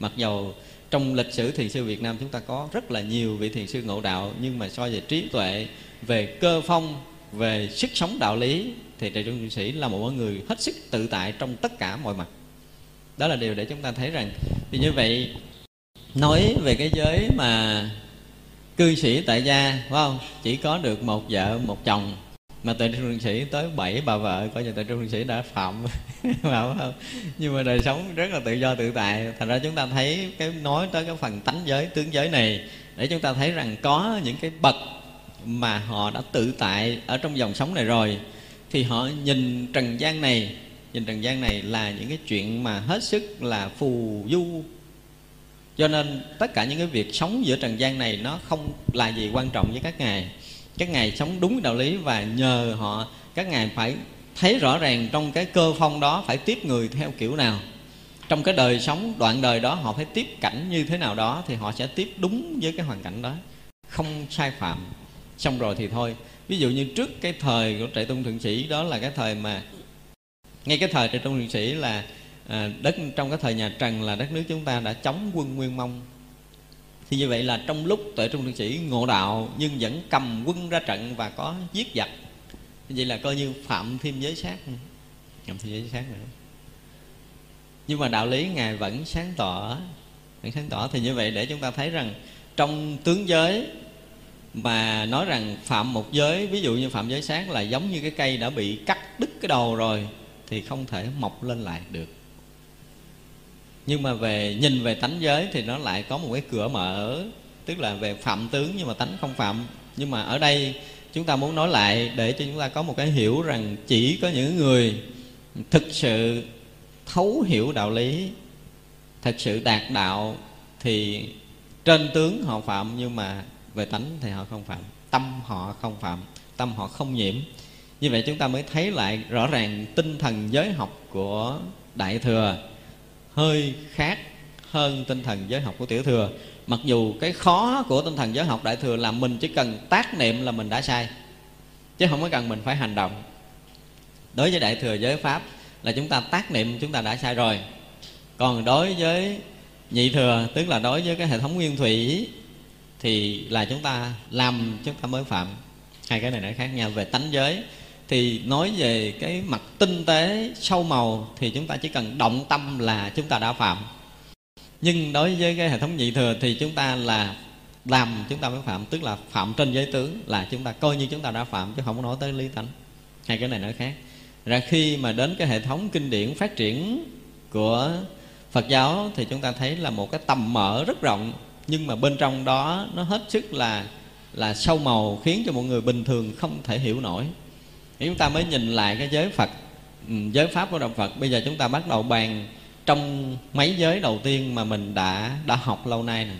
Mặc dầu trong lịch sử thiền sư Việt Nam chúng ta có rất là nhiều vị thiền sư ngộ đạo, nhưng mà so về trí tuệ, về cơ phong, về sức sống đạo lý, thì Trại Trung Thượng Sĩ là một người hết sức tự tại trong tất cả mọi mặt đó là điều để chúng ta thấy rằng thì như vậy, nói về cái giới mà cư sĩ tại gia, phải không? Chỉ có được một vợ, một chồng, mà tại trung thượng sĩ tới bảy bà vợ, coi như tại trung thượng sĩ đã phạm <laughs> phạm không? Nhưng mà đời sống rất là tự do tự tại. Thành ra chúng ta thấy cái, nói tới cái phần tánh giới, tướng giới này, để chúng ta thấy rằng có những cái bậc mà họ đã tự tại ở trong dòng sống này rồi, thì họ nhìn trần gian này nhìn trần gian này là những cái chuyện mà hết sức là phù du. Cho nên tất cả những cái việc sống giữa trần gian này nó không là gì quan trọng với các ngài. Các ngài sống đúng đạo lý và nhờ họ, các ngài phải thấy rõ ràng trong cái cơ phong đó phải tiếp người theo kiểu nào. Trong cái đời sống, đoạn đời đó họ phải tiếp cảnh như thế nào đó thì họ sẽ tiếp đúng với cái hoàn cảnh đó. Không sai phạm. Xong rồi thì thôi. Ví dụ như trước cái thời của trại tôn thượng sĩ, đó là cái thời mà ngay cái thời trong tôn thượng sĩ là à, đất trong cái thời nhà trần là đất nước chúng ta đã chống quân nguyên mông. Thì như vậy là trong lúc tuệ trung liệt sĩ ngộ đạo nhưng vẫn cầm quân ra trận và có giết giặc. Vậy là coi như phạm thêm giới sát. Phạm thêm giới sát nữa. Nhưng mà đạo lý ngài vẫn sáng tỏ vẫn sáng tỏ. Thì như vậy để chúng ta thấy rằng trong tướng giới mà nói rằng phạm một giới ví dụ như phạm giới sát là giống như cái cây đã bị cắt đứt cái đầu rồi thì không thể mọc lên lại được. Nhưng mà về, nhìn về tánh giới thì nó lại có một cái cửa mở tức là về phạm tướng nhưng mà tánh không phạm. Nhưng mà ở đây chúng ta muốn nói lại để cho chúng ta có một cái hiểu rằng chỉ có những người thực sự thấu hiểu đạo lý, thật sự đạt đạo thì trên tướng họ phạm nhưng mà về tánh thì họ không phạm, tâm họ không phạm, tâm họ không nhiễm như vậy chúng ta mới thấy lại rõ ràng tinh thần giới học của đại thừa hơi khác hơn tinh thần giới học của tiểu thừa. Mặc dù cái khó của tinh thần giới học đại thừa là mình chỉ cần tác niệm là mình đã sai, chứ không có cần mình phải hành động. Đối với đại thừa giới pháp là chúng ta tác niệm chúng ta đã sai rồi. Còn đối với nhị thừa, tức là đối với cái hệ thống nguyên thủy, thì là chúng ta làm, chúng ta mới phạm. Hai cái này nó khác nhau về tánh giới thì nói về cái mặt tinh tế, sâu màu thì chúng ta chỉ cần động tâm là chúng ta đã phạm. Nhưng đối với cái hệ thống nhị thừa thì chúng ta là làm chúng ta mới phạm, tức là phạm trên giới tướng, là chúng ta coi như chúng ta đã phạm chứ không có nói tới lý tánh. Hai cái này nói khác. Ra khi mà đến cái hệ thống kinh điển phát triển của Phật giáo thì chúng ta thấy là một cái tầm mở rất rộng, nhưng mà bên trong đó nó hết sức là là sâu màu, khiến cho mọi người bình thường không thể hiểu nổi thì chúng ta mới nhìn lại cái giới Phật ừ, giới pháp của đạo Phật, bây giờ chúng ta bắt đầu bàn trong mấy giới đầu tiên mà mình đã đã học lâu nay nè.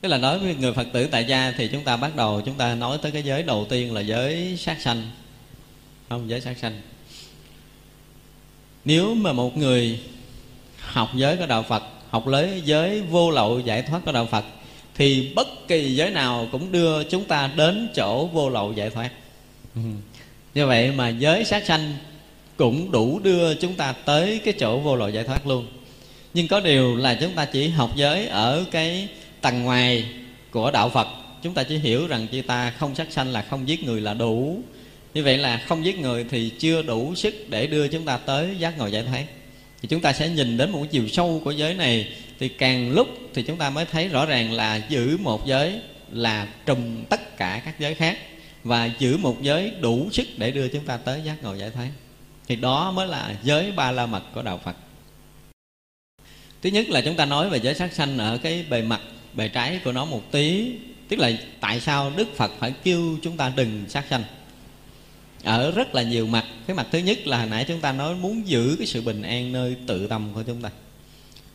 Tức là nói với người phật tử tại gia thì chúng ta bắt đầu, chúng ta nói tới cái giới đầu tiên là giới sát sanh. Không, giới sát sanh. Nếu mà một người học giới của đạo phật, học lấy giới vô lậu giải thoát của đạo phật, thì bất kỳ giới nào cũng đưa chúng ta đến chỗ vô lậu giải thoát ừ. như vậy mà giới sát sanh cũng đủ đưa chúng ta tới cái chỗ vô lậu giải thoát luôn. Nhưng có điều là chúng ta chỉ học giới ở cái tầng ngoài của đạo phật. Chúng ta chỉ hiểu rằng chị ta không sát sanh là không giết người là đủ. Như vậy là không giết người thì chưa đủ sức để đưa chúng ta tới giác ngộ giải thoát. Thì chúng ta sẽ nhìn đến một chiều sâu của giới này, thì càng lúc thì chúng ta mới thấy rõ ràng là giữ một giới là trùm tất cả các giới khác và giữ một giới đủ sức để đưa chúng ta tới giác ngộ giải thoát. Thì đó mới là giới ba la mật của đạo phật. Thứ nhất là chúng ta nói về giới sát sanh ở cái bề mặt, bề trái của nó một tí. Tức là tại sao đức phật phải kêu chúng ta đừng sát sanh? Ở rất là nhiều mặt. Cái mặt thứ nhất là hồi nãy chúng ta nói muốn giữ cái sự bình an nơi tự tâm của chúng ta.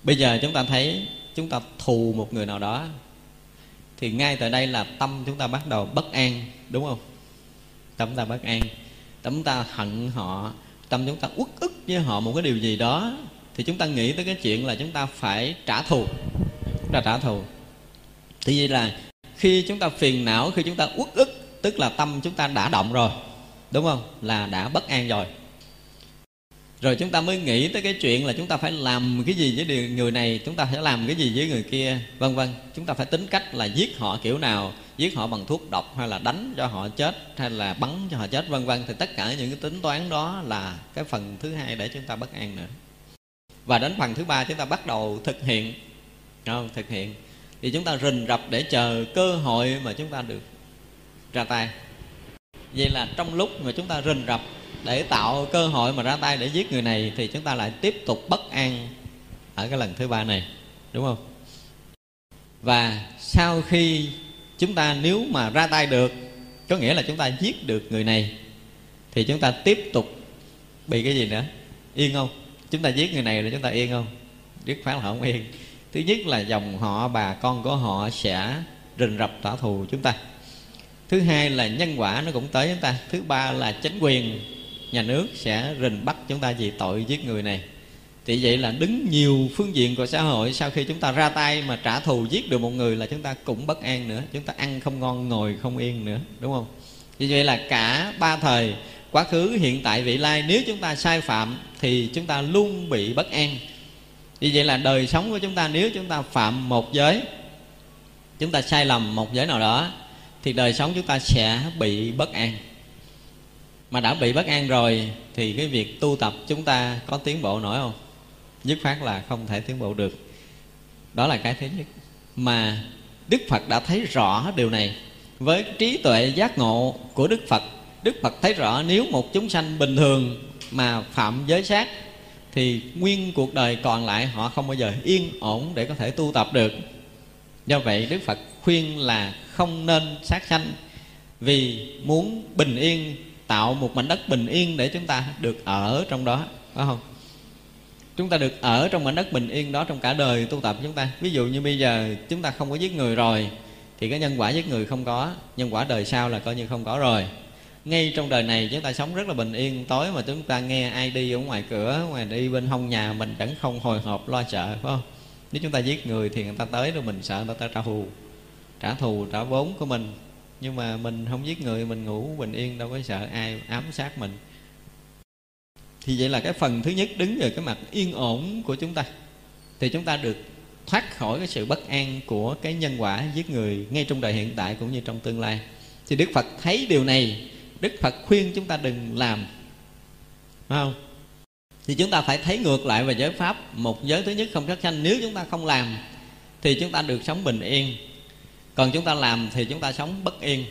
Bây giờ chúng ta thấy chúng ta thù một người nào đó thì ngay tại đây là tâm chúng ta bắt đầu bất an, đúng không? Tâm ta bất an, tâm ta hận họ, tâm chúng ta uất ức với họ một cái điều gì đó, thì chúng ta nghĩ tới cái chuyện là chúng ta phải trả thù, chúng ta trả thù. Thì vậy là khi chúng ta phiền não, khi chúng ta uất ức, tức là tâm chúng ta đã động rồi, đúng không? Là đã bất an rồi rồi chúng ta mới nghĩ tới cái chuyện là chúng ta phải làm cái gì với người này, chúng ta phải làm cái gì với người kia, vân vân. Chúng ta phải tính cách là giết họ kiểu nào, giết họ bằng thuốc độc hay là đánh cho họ chết hay là bắn cho họ chết, vân vân. Thì tất cả những cái tính toán đó là cái phần thứ hai để chúng ta bất an nữa. Và đến phần thứ ba chúng ta bắt đầu thực hiện. Không thực hiện. Thì chúng ta rình rập để chờ cơ hội mà chúng ta được ra tay vậy là trong lúc mà chúng ta rình rập để tạo cơ hội mà ra tay để giết người này, thì chúng ta lại tiếp tục bất an ở cái lần thứ ba này, đúng không? Và sau khi chúng ta nếu mà ra tay được, có nghĩa là chúng ta giết được người này, thì chúng ta tiếp tục bị cái gì nữa? Yên không? Chúng ta giết người này là chúng ta yên không? Dứt khoát là không yên. Thứ nhất là dòng họ, bà con của họ sẽ rình rập trả thù chúng ta thứ hai là nhân quả nó cũng tới chúng ta. Thứ ba là chính quyền nhà nước sẽ rình bắt chúng ta vì tội giết người này. Thì vậy là đứng nhiều phương diện của xã hội, sau khi chúng ta ra tay mà trả thù giết được một người là chúng ta cũng bất an nữa. Chúng ta ăn không ngon, ngồi không yên nữa, đúng không? Vì vậy là cả ba thời, quá khứ, hiện tại, vị lai, nếu chúng ta sai phạm thì chúng ta luôn bị bất an. Vì vậy là đời sống của chúng ta, nếu chúng ta phạm một giới, chúng ta sai lầm một giới nào đó thì đời sống chúng ta sẽ bị bất an. Mà đã bị bất an rồi, thì cái việc tu tập chúng ta có tiến bộ nổi không? Dứt khoát là không thể tiến bộ được. Đó là cái thứ nhất. Mà đức phật đã thấy rõ điều này. Với trí tuệ giác ngộ của đức phật đức phật thấy rõ nếu một chúng sanh bình thường mà phạm giới sát, thì nguyên cuộc đời còn lại họ không bao giờ yên ổn để có thể tu tập được. Do vậy đức phật khuyên là không nên sát sanh vì muốn bình yên, tạo một mảnh đất bình yên để chúng ta được ở trong đó, phải không? Chúng ta được ở trong mảnh đất bình yên đó trong cả đời tu tập chúng ta. Ví dụ như bây giờ chúng ta không có giết người rồi, thì cái nhân quả giết người không có, nhân quả đời sau là coi như không có rồi. Ngay trong đời này chúng ta sống rất là bình yên, tối mà chúng ta nghe ai đi ở ngoài cửa, ngoài đi bên hông nhà mình chẳng không hồi hộp lo sợ, phải không? Nếu chúng ta giết người thì người ta tới rồi mình sợ, người ta trả thù trả thù, trả vốn của mình. Nhưng mà mình không giết người, mình ngủ bình yên, đâu có sợ ai ám sát mình. Thì vậy là cái phần thứ nhất đứng về cái mặt yên ổn của chúng ta. Thì chúng ta được thoát khỏi cái sự bất an của cái nhân quả giết người ngay trong đời hiện tại cũng như trong tương lai. Thì đức phật thấy điều này. Đức phật khuyên chúng ta đừng làm. Phải không? Thì chúng ta phải thấy ngược lại về giới pháp. Một giới thứ nhất không sát sanh nếu chúng ta không làm, thì chúng ta được sống bình yên còn chúng ta làm thì chúng ta sống bất yên.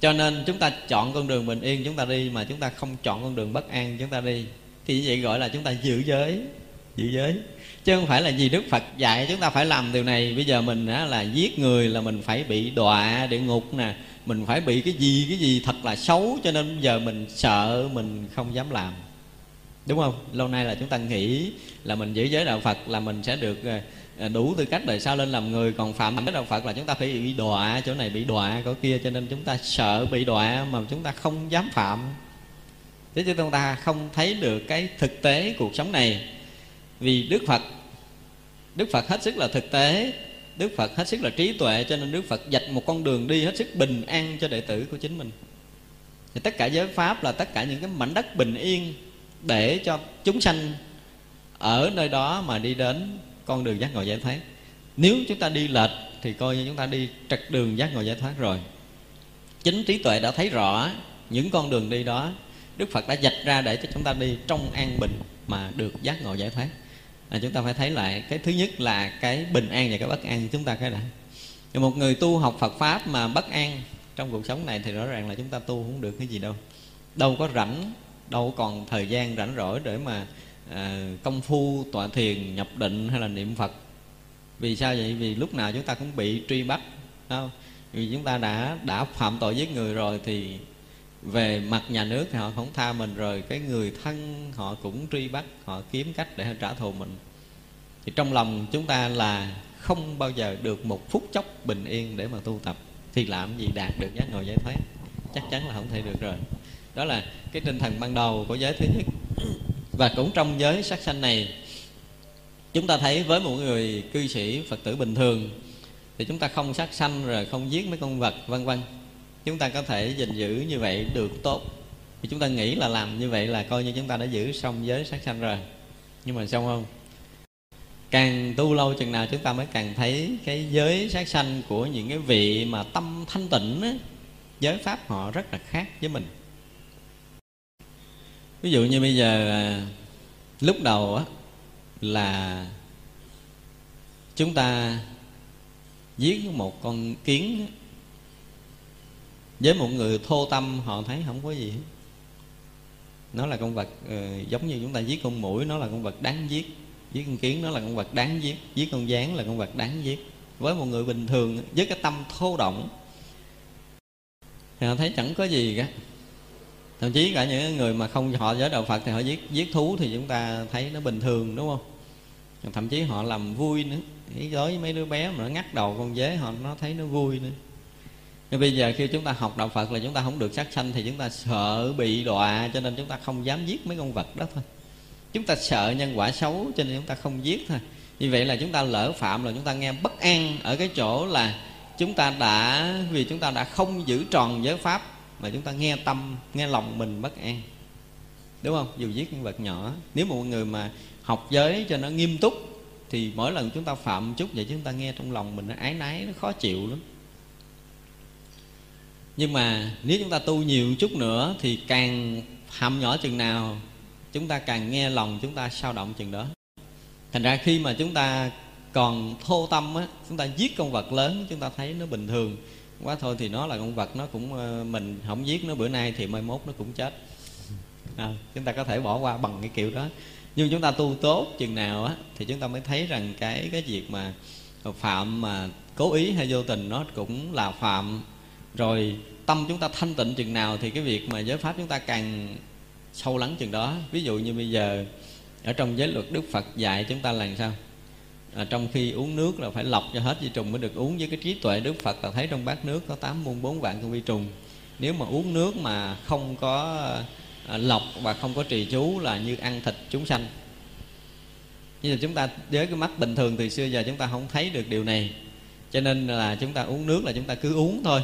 Cho nên chúng ta chọn con đường bình yên chúng ta đi mà chúng ta không chọn con đường bất an chúng ta đi. Thì như vậy gọi là chúng ta giữ giới giữ giới. Chứ không phải là gì đức phật dạy chúng ta phải làm điều này. Bây giờ mình á, là giết người là mình phải bị đọa địa ngục nè. Mình phải bị cái gì cái gì thật là xấu cho nên bây giờ mình sợ mình không dám làm. Đúng không? Lâu nay là chúng ta nghĩ là mình giữ giới đạo phật là mình sẽ được ờ, À, đủ tư cách đời sau lên làm người, còn phạm cái đạo phật là chúng ta phải bị đọa, chỗ này bị đọa, chỗ kia, cho nên chúng ta sợ bị đọa mà chúng ta không dám phạm. Thế chứ chúng ta không thấy được cái thực tế cuộc sống này. Vì đức phật đức phật hết sức là thực tế, đức phật hết sức là trí tuệ, cho nên đức phật dạch một con đường đi hết sức bình an cho đệ tử của chính mình. Thì tất cả giới pháp là tất cả những cái mảnh đất bình yên để cho chúng sanh ở nơi đó mà đi đến con đường giác ngộ giải thoát. Nếu chúng ta đi lệch thì coi như chúng ta đi trật đường giác ngộ giải thoát rồi. Chính trí tuệ đã thấy rõ những con đường đi đó, đức phật đã dạch ra để cho chúng ta đi trong an bình mà được giác ngộ giải thoát. Là chúng ta phải thấy lại cái thứ nhất là cái bình an và cái bất an chúng ta cái đã. Một người tu học Phật pháp mà bất an trong cuộc sống này thì rõ ràng là chúng ta tu không được cái gì đâu. Đâu có rảnh, đâu còn thời gian rảnh rỗi để mà à, công phu tọa thiền nhập định hay là niệm phật. Vì sao vậy? Vì lúc nào chúng ta cũng bị truy bắt không? Vì chúng ta đã đã phạm tội giết người rồi thì về mặt nhà nước thì họ không tha mình rồi cái người thân họ cũng truy bắt họ kiếm cách để trả thù mình. Thì trong lòng chúng ta là không bao giờ được một phút chốc bình yên để mà tu tập. Thì làm gì đạt được giác ngộ giải thoát? Chắc chắn là không thể được rồi. Đó là cái tinh thần ban đầu của giới thứ nhất và cũng trong giới sát sanh này chúng ta thấy với một người cư sĩ phật tử bình thường thì chúng ta không sát sanh rồi không giết mấy con vật vân vân. Chúng ta có thể gìn giữ như vậy được tốt. Thì chúng ta nghĩ là làm như vậy là coi như chúng ta đã giữ xong giới sát sanh rồi. Nhưng mà xong không? Càng tu lâu chừng nào chúng ta mới càng thấy cái giới sát sanh của những cái vị mà tâm thanh tịnh á, giới pháp họ rất là khác với mình ví dụ như bây giờ à, lúc đầu á là chúng ta giết một con kiến với một người thô tâm họ thấy không có gì nó là con vật uh, giống như chúng ta giết con mũi nó là con vật đáng giết. Giết con kiến nó là con vật đáng giết. Giết con gián là con vật đáng giết. Với một người bình thường với cái tâm thô động thì họ thấy chẳng có gì cả thậm chí cả những người mà không họ giới đạo phật thì họ giết giết thú thì chúng ta thấy nó bình thường đúng không thậm chí họ làm vui nữa đối với mấy đứa bé mà nó ngắt đầu con dế họ nó thấy nó vui nữa nhưng bây giờ khi chúng ta học đạo phật là chúng ta không được sát sanh thì chúng ta sợ bị đọa cho nên chúng ta không dám giết mấy con vật đó thôi chúng ta sợ nhân quả xấu cho nên chúng ta không giết thôi như vậy là chúng ta lỡ phạm là chúng ta nghe bất an ở cái chỗ là chúng ta đã vì chúng ta đã không giữ tròn giới pháp mà chúng ta nghe tâm, nghe lòng mình bất an. Đúng không? Dù giết nhân vật nhỏ. Nếu một người mà học giới cho nó nghiêm túc, thì mỗi lần chúng ta phạm chút vậy chúng ta nghe trong lòng mình nó ái náy, nó khó chịu lắm. Nhưng mà nếu chúng ta tu nhiều chút nữa thì càng phạm nhỏ chừng nào, chúng ta càng nghe lòng chúng ta sao động chừng đó. Thành ra khi mà chúng ta còn thô tâm á, chúng ta giết con vật lớn, chúng ta thấy nó bình thường quá thôi thì nó là con vật nó cũng ờ, mình không giết nó bữa nay thì mai mốt nó cũng chết. À, chúng ta có thể bỏ qua bằng cái kiểu đó. Nhưng chúng ta tu tốt chừng nào á thì chúng ta mới thấy rằng cái cái việc mà phạm mà cố ý hay vô tình nó cũng là phạm. Rồi tâm chúng ta thanh tịnh chừng nào thì cái việc mà giới pháp chúng ta càng sâu lắng chừng đó. Ví dụ như bây giờ ở trong giới luật đức phật dạy chúng ta là làm sao? À, trong khi uống nước là phải lọc cho hết vi trùng mới được uống với cái trí tuệ đức phật là thấy trong bát nước có tám muôn bốn vạn con vi trùng. Nếu mà uống nước mà không có à, lọc và không có trì chú là như ăn thịt chúng sanh. Như là chúng ta với cái mắt bình thường từ xưa giờ chúng ta không thấy được điều này. Cho nên là chúng ta uống nước là chúng ta cứ uống thôi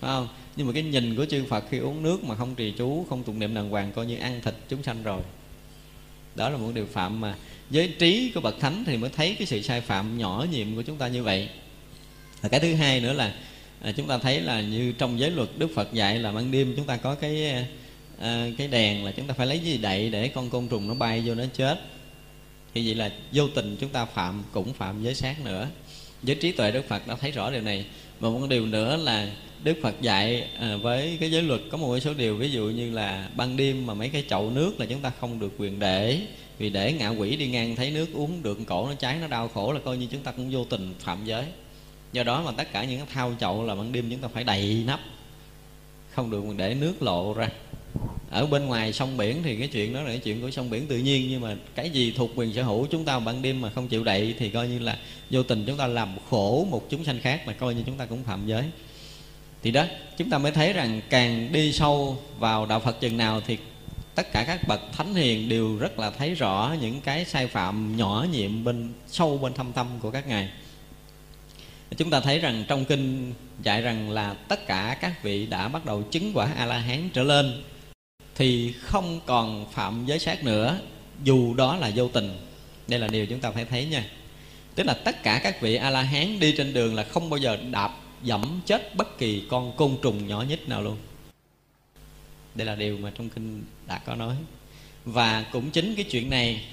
phải không? Nhưng mà cái nhìn của chư Phật khi uống nước mà không trì chú không tụng niệm đàng hoàng coi như ăn thịt chúng sanh rồi. Đó là một điều phạm mà với trí của bậc thánh thì mới thấy cái sự sai phạm nhỏ nhiệm của chúng ta như vậy. Và cái thứ hai nữa là à, chúng ta thấy là như trong giới luật đức phật dạy là ban đêm chúng ta có cái à, cái đèn là chúng ta phải lấy gì đậy để con côn trùng nó bay vô nó chết. Thì vậy là vô tình chúng ta phạm cũng phạm giới sát nữa. Với trí tuệ đức phật đã thấy rõ điều này. Và một điều nữa là đức phật dạy à, với cái giới luật có một số điều ví dụ như là ban đêm mà mấy cái chậu nước là chúng ta không được quyền để vì để ngạ quỷ đi ngang thấy nước uống được cổ nó cháy, nó đau khổ là coi như chúng ta cũng vô tình phạm giới. Do đó mà tất cả những cái thao chậu là ban đêm chúng ta phải đầy nắp, không được để nước lộ ra. Ở bên ngoài sông biển thì cái chuyện đó là cái chuyện của sông biển tự nhiên, nhưng mà cái gì thuộc quyền sở hữu chúng ta ban đêm mà không chịu đậy thì coi như là vô tình chúng ta làm khổ một chúng sanh khác mà coi như chúng ta cũng phạm giới. Thì đó, chúng ta mới thấy rằng càng đi sâu vào đạo phật chừng nào thì tất cả các bậc thánh hiền đều rất là thấy rõ những cái sai phạm nhỏ nhiệm bên, sâu bên thâm tâm của các ngài. Chúng ta thấy rằng trong kinh dạy rằng là tất cả các vị đã bắt đầu chứng quả a la hán trở lên thì không còn phạm giới sát nữa, dù đó là vô tình. Đây là điều chúng ta phải thấy nha. Tức là tất cả các vị a la hán đi trên đường là không bao giờ đạp dẫm chết bất kỳ con côn trùng nhỏ nhất nào luôn. Đây là điều mà trong kinh đã có nói. Và cũng chính cái chuyện này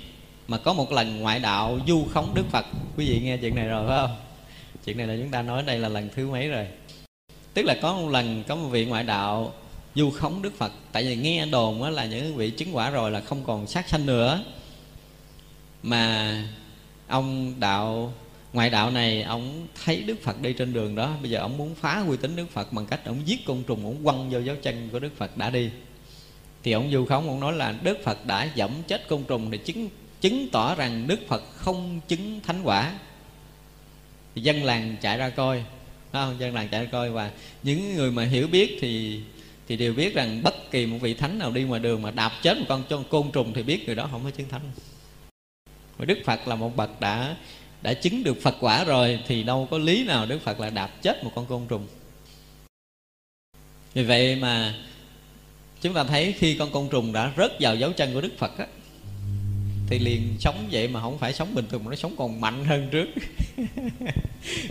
mà có một lần ngoại đạo du khống đức phật. Quý vị nghe chuyện này rồi, phải không? Chuyện này là chúng ta nói đây là lần thứ mấy rồi? Tức là có một lần có một vị ngoại đạo du khống đức phật. Tại vì nghe đồn á là những vị chứng quả rồi là không còn sát sanh nữa. Mà ông đạo, ngoại đạo này, ông thấy đức phật đi trên đường đó. Bây giờ ông muốn phá uy tín đức phật bằng cách ông giết côn trùng, ông quăng vô dấu chân của đức phật đã đi thì ông du khống ông nói là đức phật đã dẫm chết côn trùng thì chứng chứng tỏ rằng đức phật không chứng thánh quả. Thì dân làng chạy ra coi không? dân làng chạy ra coi và những người mà hiểu biết thì thì đều biết rằng bất kỳ một vị thánh nào đi ngoài đường mà đạp chết một con côn trùng thì biết người đó không có chứng thánh. Mà đức phật là một bậc đã đã chứng được phật quả rồi thì đâu có lý nào đức phật là đạp chết một con côn trùng. Vì vậy mà chúng ta thấy khi con côn trùng đã rớt vào dấu chân của đức phật á, thì liền sống vậy mà không phải sống bình thường, mà nó sống còn mạnh hơn trước. <laughs>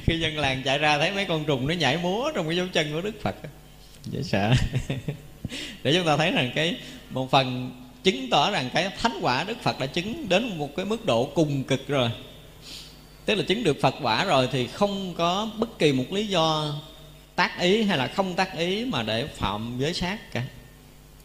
Khi dân làng chạy ra thấy mấy con trùng nó nhảy múa trong cái dấu chân của đức phật dễ sợ. <laughs> Để chúng ta thấy rằng cái, một phần chứng tỏ rằng cái thánh quả đức phật đã chứng đến một cái mức độ cùng cực rồi. Tức là chứng được phật quả rồi thì không có bất kỳ một lý do tác ý hay là không tác ý mà để phạm giới sát cả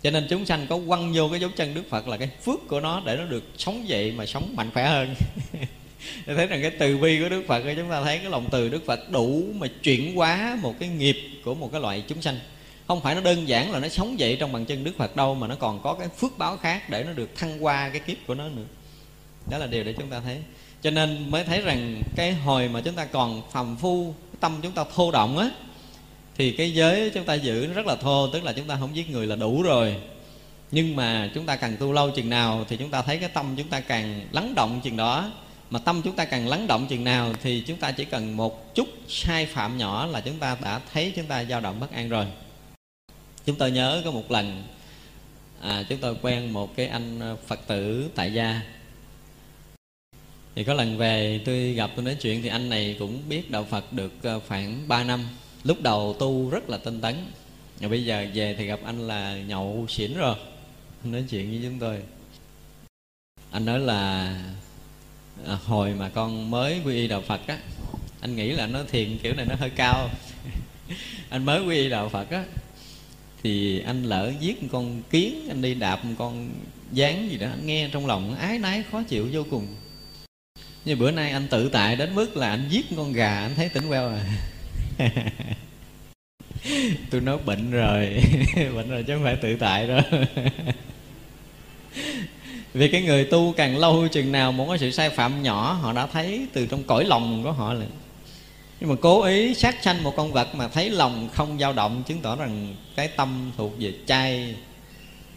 cho nên chúng sanh có quăng vô cái dấu chân đức phật là cái phước của nó để nó được sống dậy mà sống mạnh khỏe hơn. <laughs> Thấy rằng cái từ bi của đức phật, chúng ta thấy cái lòng từ đức phật đủ mà chuyển hóa một cái nghiệp của một cái loại chúng sanh. Không phải nó đơn giản là nó sống dậy trong bằng chân đức phật đâu, mà nó còn có cái phước báo khác để nó được thăng qua cái kiếp của nó nữa. Đó là điều để chúng ta thấy. Cho nên mới thấy rằng cái hồi mà chúng ta còn phàm phu tâm chúng ta thô động á thì cái giới chúng ta giữ nó rất là thô tức là chúng ta không giết người là đủ rồi. Nhưng mà chúng ta càng tu lâu chừng nào thì chúng ta thấy cái tâm chúng ta càng lắng động chừng đó. Mà tâm chúng ta càng lắng động chừng nào thì chúng ta chỉ cần một chút sai phạm nhỏ là chúng ta đã thấy chúng ta dao động bất an rồi. Chúng tôi nhớ có một lần à, chúng tôi quen một cái anh ờ, phật tử tại gia. Thì có lần về tôi gặp tôi nói chuyện thì anh này cũng biết đạo phật được ờ, khoảng 3 năm lúc đầu tu rất là tinh tấn. Và bây giờ về thì gặp anh là nhậu xỉn rồi. Anh nói chuyện với chúng tôi. Anh nói là à, hồi mà con mới quy y đạo phật á anh nghĩ là nó thiền kiểu này nó hơi cao. <laughs> Anh mới quy y đạo phật á thì anh lỡ giết con kiến anh đi đạp con dáng gì đó anh nghe trong lòng ái nái khó chịu vô cùng. Như bữa nay anh tự tại đến mức là anh giết con gà anh thấy tỉnh queo à. <laughs> <laughs> tôi nói bệnh rồi. <laughs> Bệnh rồi chứ không phải tự tại đâu. <laughs> Vì cái người tu càng lâu, chừng nào muốn có sự sai phạm nhỏ, họ đã thấy từ trong cõi lòng của họ là nhưng mà cố ý sát sanh một con vật mà thấy lòng không dao động, chứng tỏ rằng cái tâm thuộc về chay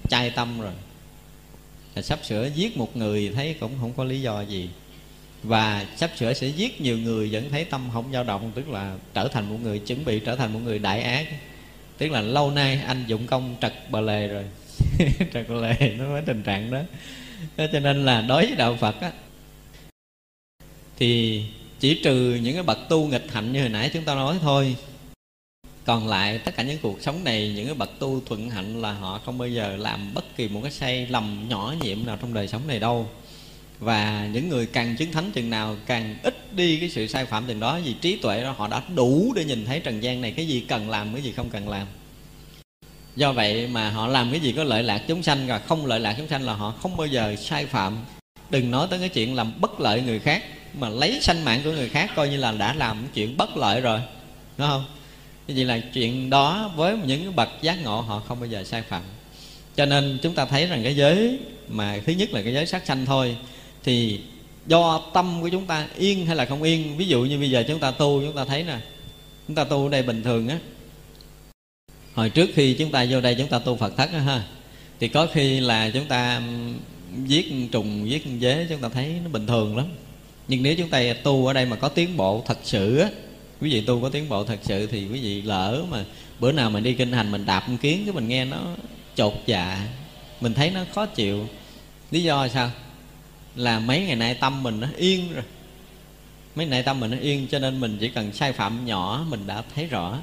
chay tâm rồi. Là sắp sửa giết một người, thấy cũng không có lý do gì và sắp sửa sẽ giết nhiều người, vẫn thấy tâm không dao động, tức là trở thành một người, chuẩn bị trở thành một người đại ác. Tức là lâu nay anh dụng công trật bờ lề rồi. <laughs> Trật bờ lề, nó mới tình trạng đó. Cho nên là đối với đạo phật á, thì chỉ trừ những cái bậc tu nghịch hạnh như hồi nãy chúng ta nói thôi. Còn lại tất cả những cuộc sống này, những cái bậc tu thuận hạnh là họ không bao giờ làm bất kỳ một cái sai lầm nhỏ nhiệm nào trong đời sống này đâu và những người càng chứng thánh chừng nào, càng ít đi cái sự sai phạm chừng đó, vì trí tuệ đó, họ đã đủ để nhìn thấy trần gian này, cái gì cần làm, cái gì không cần làm. Do vậy mà họ làm cái gì có lợi lạc chúng sanh, và không lợi lạc chúng sanh là họ không bao giờ sai phạm. Đừng nói tới cái chuyện làm bất lợi người khác, mà lấy sanh mạng của người khác coi như là đã làm chuyện bất lợi rồi, đúng không? Cái gì là chuyện đó với những bậc giác ngộ họ không bao giờ sai phạm. Cho nên chúng ta thấy rằng cái giới mà, thứ nhất là cái giới sát sanh thôi thì do tâm của chúng ta yên hay là không yên? Ví dụ như bây giờ chúng ta tu, chúng ta thấy nè, chúng ta tu ở đây bình thường á. Hồi trước khi chúng ta vô đây chúng ta tu phật thất á ha, thì có khi là chúng ta giết trùng, giết dế chúng ta thấy nó bình thường lắm. Nhưng nếu chúng ta tu ở đây mà có tiến bộ thật sự á, quý vị tu có tiến bộ thật sự thì quý vị lỡ mà bữa nào mình đi kinh hành mình đạp một kiến cái mình nghe nó chột dạ mình thấy nó khó chịu. Lý do sao? Là mấy ngày nay tâm mình nó yên rồi. Mấy ngày nay tâm mình nó yên cho nên mình chỉ cần sai phạm nhỏ mình đã thấy rõ.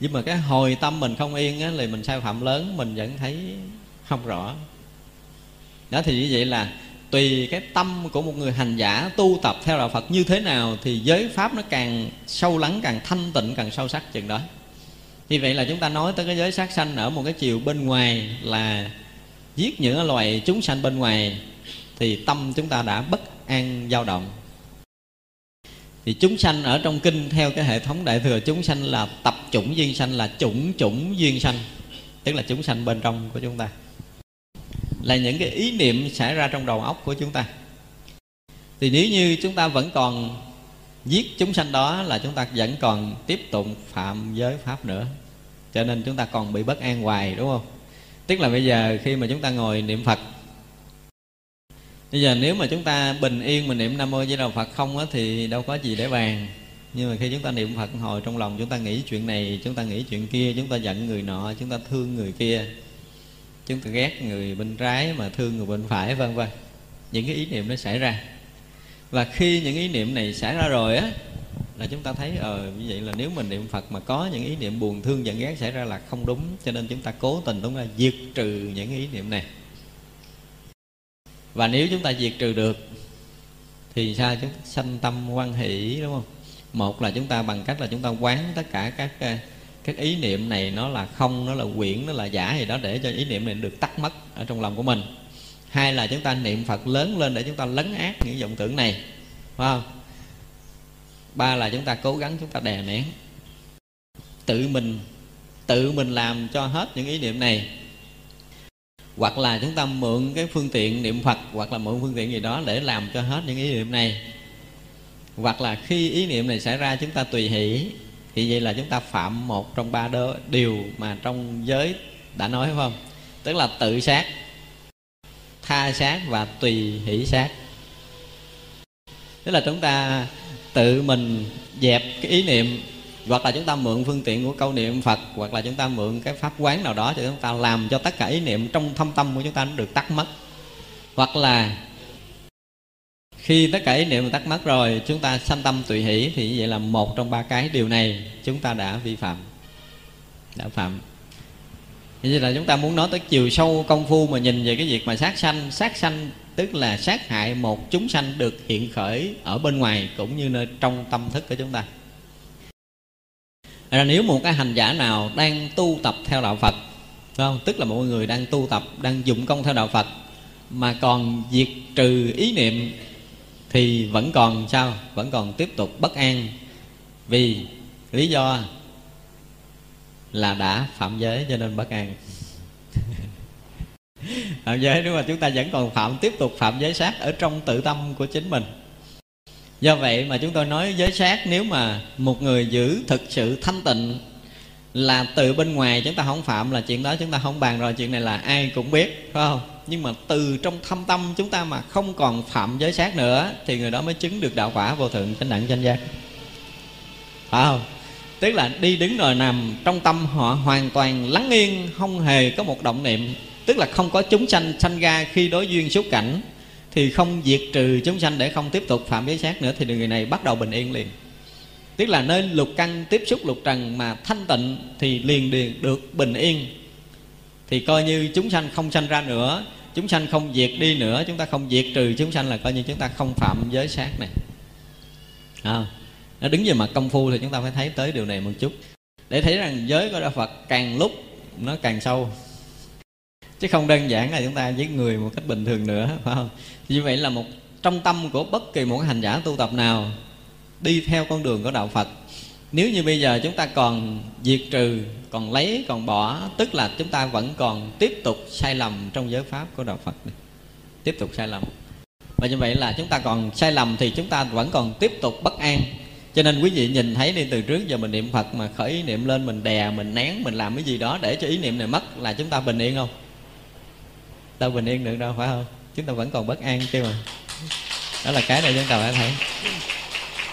Nhưng mà cái hồi tâm mình không yên á thì mình sai phạm lớn, mình vẫn thấy không rõ. Đó thì như vậy là tùy cái tâm của một người hành giả tu tập theo đạo Phật như thế nào thì giới pháp nó càng sâu lắng, càng thanh tịnh, càng sâu sắc chừng đó. Như vậy là chúng ta nói tới cái giới sát sanh ở một cái chiều bên ngoài là giết những loài chúng sanh bên ngoài thì tâm chúng ta đã bất an dao động. Thì chúng sanh ở trong kinh theo cái hệ thống đại thừa, chúng sanh là tập chủng duyên sanh, là chủng chủng duyên sanh, tức là chúng sanh bên trong của chúng ta. Là những cái ý niệm xảy ra trong đầu óc của chúng ta. Thì nếu như chúng ta vẫn còn giết chúng sanh đó là chúng ta vẫn còn tiếp tục phạm giới pháp nữa. Cho nên chúng ta còn bị bất an hoài, đúng không? Tức là bây giờ khi mà chúng ta ngồi niệm phật bây giờ nếu mà chúng ta bình yên mình niệm nam mô di đà phật không á, thì đâu có gì để bàn. Nhưng mà khi chúng ta niệm phật hồi trong lòng chúng ta nghĩ chuyện này, chúng ta nghĩ chuyện kia, chúng ta giận người nọ, chúng ta thương người kia, chúng ta ghét người bên trái mà thương người bên phải, vân vân. Những cái ý niệm nó xảy ra. Và khi những ý niệm này xảy ra rồi á, là chúng ta thấy ờ như vậy là nếu mình niệm phật mà có những ý niệm buồn thương giận ghét xảy ra là không đúng. Cho nên chúng ta cố tình, đúng là diệt trừ những ý niệm này và nếu chúng ta diệt trừ được, thì sao chúng ta sanh tâm quan hỷ, đúng không? Một là chúng ta bằng cách là chúng ta quán tất cả các ờ, các ý niệm này nó là không, nó là quyển, nó là giả gì đó để cho ý niệm này được tắt mất ở trong lòng của mình. Hai là chúng ta niệm phật lớn lên để chúng ta lấn át những vọng tưởng này, phải không? Ba là chúng ta cố gắng chúng ta đè nén. Tự mình tự mình làm cho hết những ý niệm này hoặc là chúng ta mượn cái phương tiện niệm phật hoặc là mượn phương tiện gì đó để làm cho hết những ý niệm này. Hoặc là khi ý niệm này xảy ra chúng ta tùy hỷ. Thì vậy là chúng ta phạm một trong ba đơ, điều mà trong giới đã nói phải không? Tức là tự sát tha sát và tùy hỷ sát. Tức là chúng ta tự mình dẹp cái ý niệm hoặc là chúng ta mượn phương tiện của câu niệm phật, hoặc là chúng ta mượn cái pháp quán nào đó cho chúng ta làm cho tất cả ý niệm trong thâm tâm của chúng ta nó được tắt mất. Hoặc là khi tất cả ý niệm tắt mất rồi, chúng ta sanh tâm tùy hỷ thì như vậy là một trong ba cái điều này chúng ta đã vi phạm, đã phạm. Như là chúng ta muốn nói tới chiều sâu công phu mà nhìn về cái việc mà sát sanh sát sanh tức là sát hại một chúng sanh được hiện khởi ở bên ngoài cũng như nơi trong tâm thức của chúng ta là nếu một cái hành giả nào đang tu tập theo đạo Phật không? tức là mọi người đang tu tập, đang dụng công theo đạo Phật, mà còn diệt trừ ý niệm, thì vẫn còn sao? Vẫn còn tiếp tục bất an vì lý do là đã phạm giới cho nên bất an. <laughs> Phạm giới đúng mà chúng ta vẫn còn phạm, tiếp tục phạm giới sát ở trong tự tâm của chính mình do vậy mà chúng tôi nói giới sát, nếu mà một người giữ thực sự thanh tịnh là từ bên ngoài chúng ta không phạm là chuyện đó chúng ta không bàn rồi, chuyện này là ai cũng biết, phải không? Nhưng mà từ trong thâm tâm chúng ta mà không còn phạm giới sát nữa, thì người đó mới chứng được đạo quả vô thượng chánh đẳng chánh giác. Phải không? Tức là đi đứng rồi nằm trong tâm họ hoàn toàn lắng yên, không hề có một động niệm. Tức là không có chúng sanh sanh ra khi đối duyên xúc cảnh thì không diệt trừ chúng sanh để không tiếp tục phạm giới sát nữa thì người này bắt đầu bình yên liền. Tức là nơi lục căn tiếp xúc lục trần mà thanh tịnh thì liền liền được bình yên. Thì coi như chúng sanh không sanh ra nữa chúng sanh không diệt đi nữa chúng ta không diệt trừ chúng sanh là coi như chúng ta không phạm giới sát này. À, nó đứng về mặt công phu thì chúng ta phải thấy tới điều này một chút. Để thấy rằng giới của đạo phật càng lúc nó càng sâu chứ không đơn giản là chúng ta với người một cách bình thường nữa, phải không? Như vậy là một, trong tâm của bất kỳ một hành giả tu tập nào đi theo con đường của đạo phật, nếu như bây giờ chúng ta còn diệt trừ, còn lấy, còn bỏ, tức là chúng ta vẫn còn tiếp tục sai lầm trong giới pháp của đạo phật này. tiếp tục sai lầm. Và như vậy là chúng ta còn sai lầm thì chúng ta vẫn còn tiếp tục bất an. Cho nên quý vị nhìn thấy đi, từ trước giờ mình niệm phật mà khởi ý niệm lên, mình đè, mình nén, mình làm cái gì đó để cho ý niệm này mất, là chúng ta bình yên không? Đâu bình yên được đâu, phải không? Chúng ta vẫn còn bất an chứ mà. Đó là cái này chúng ta phải thấy.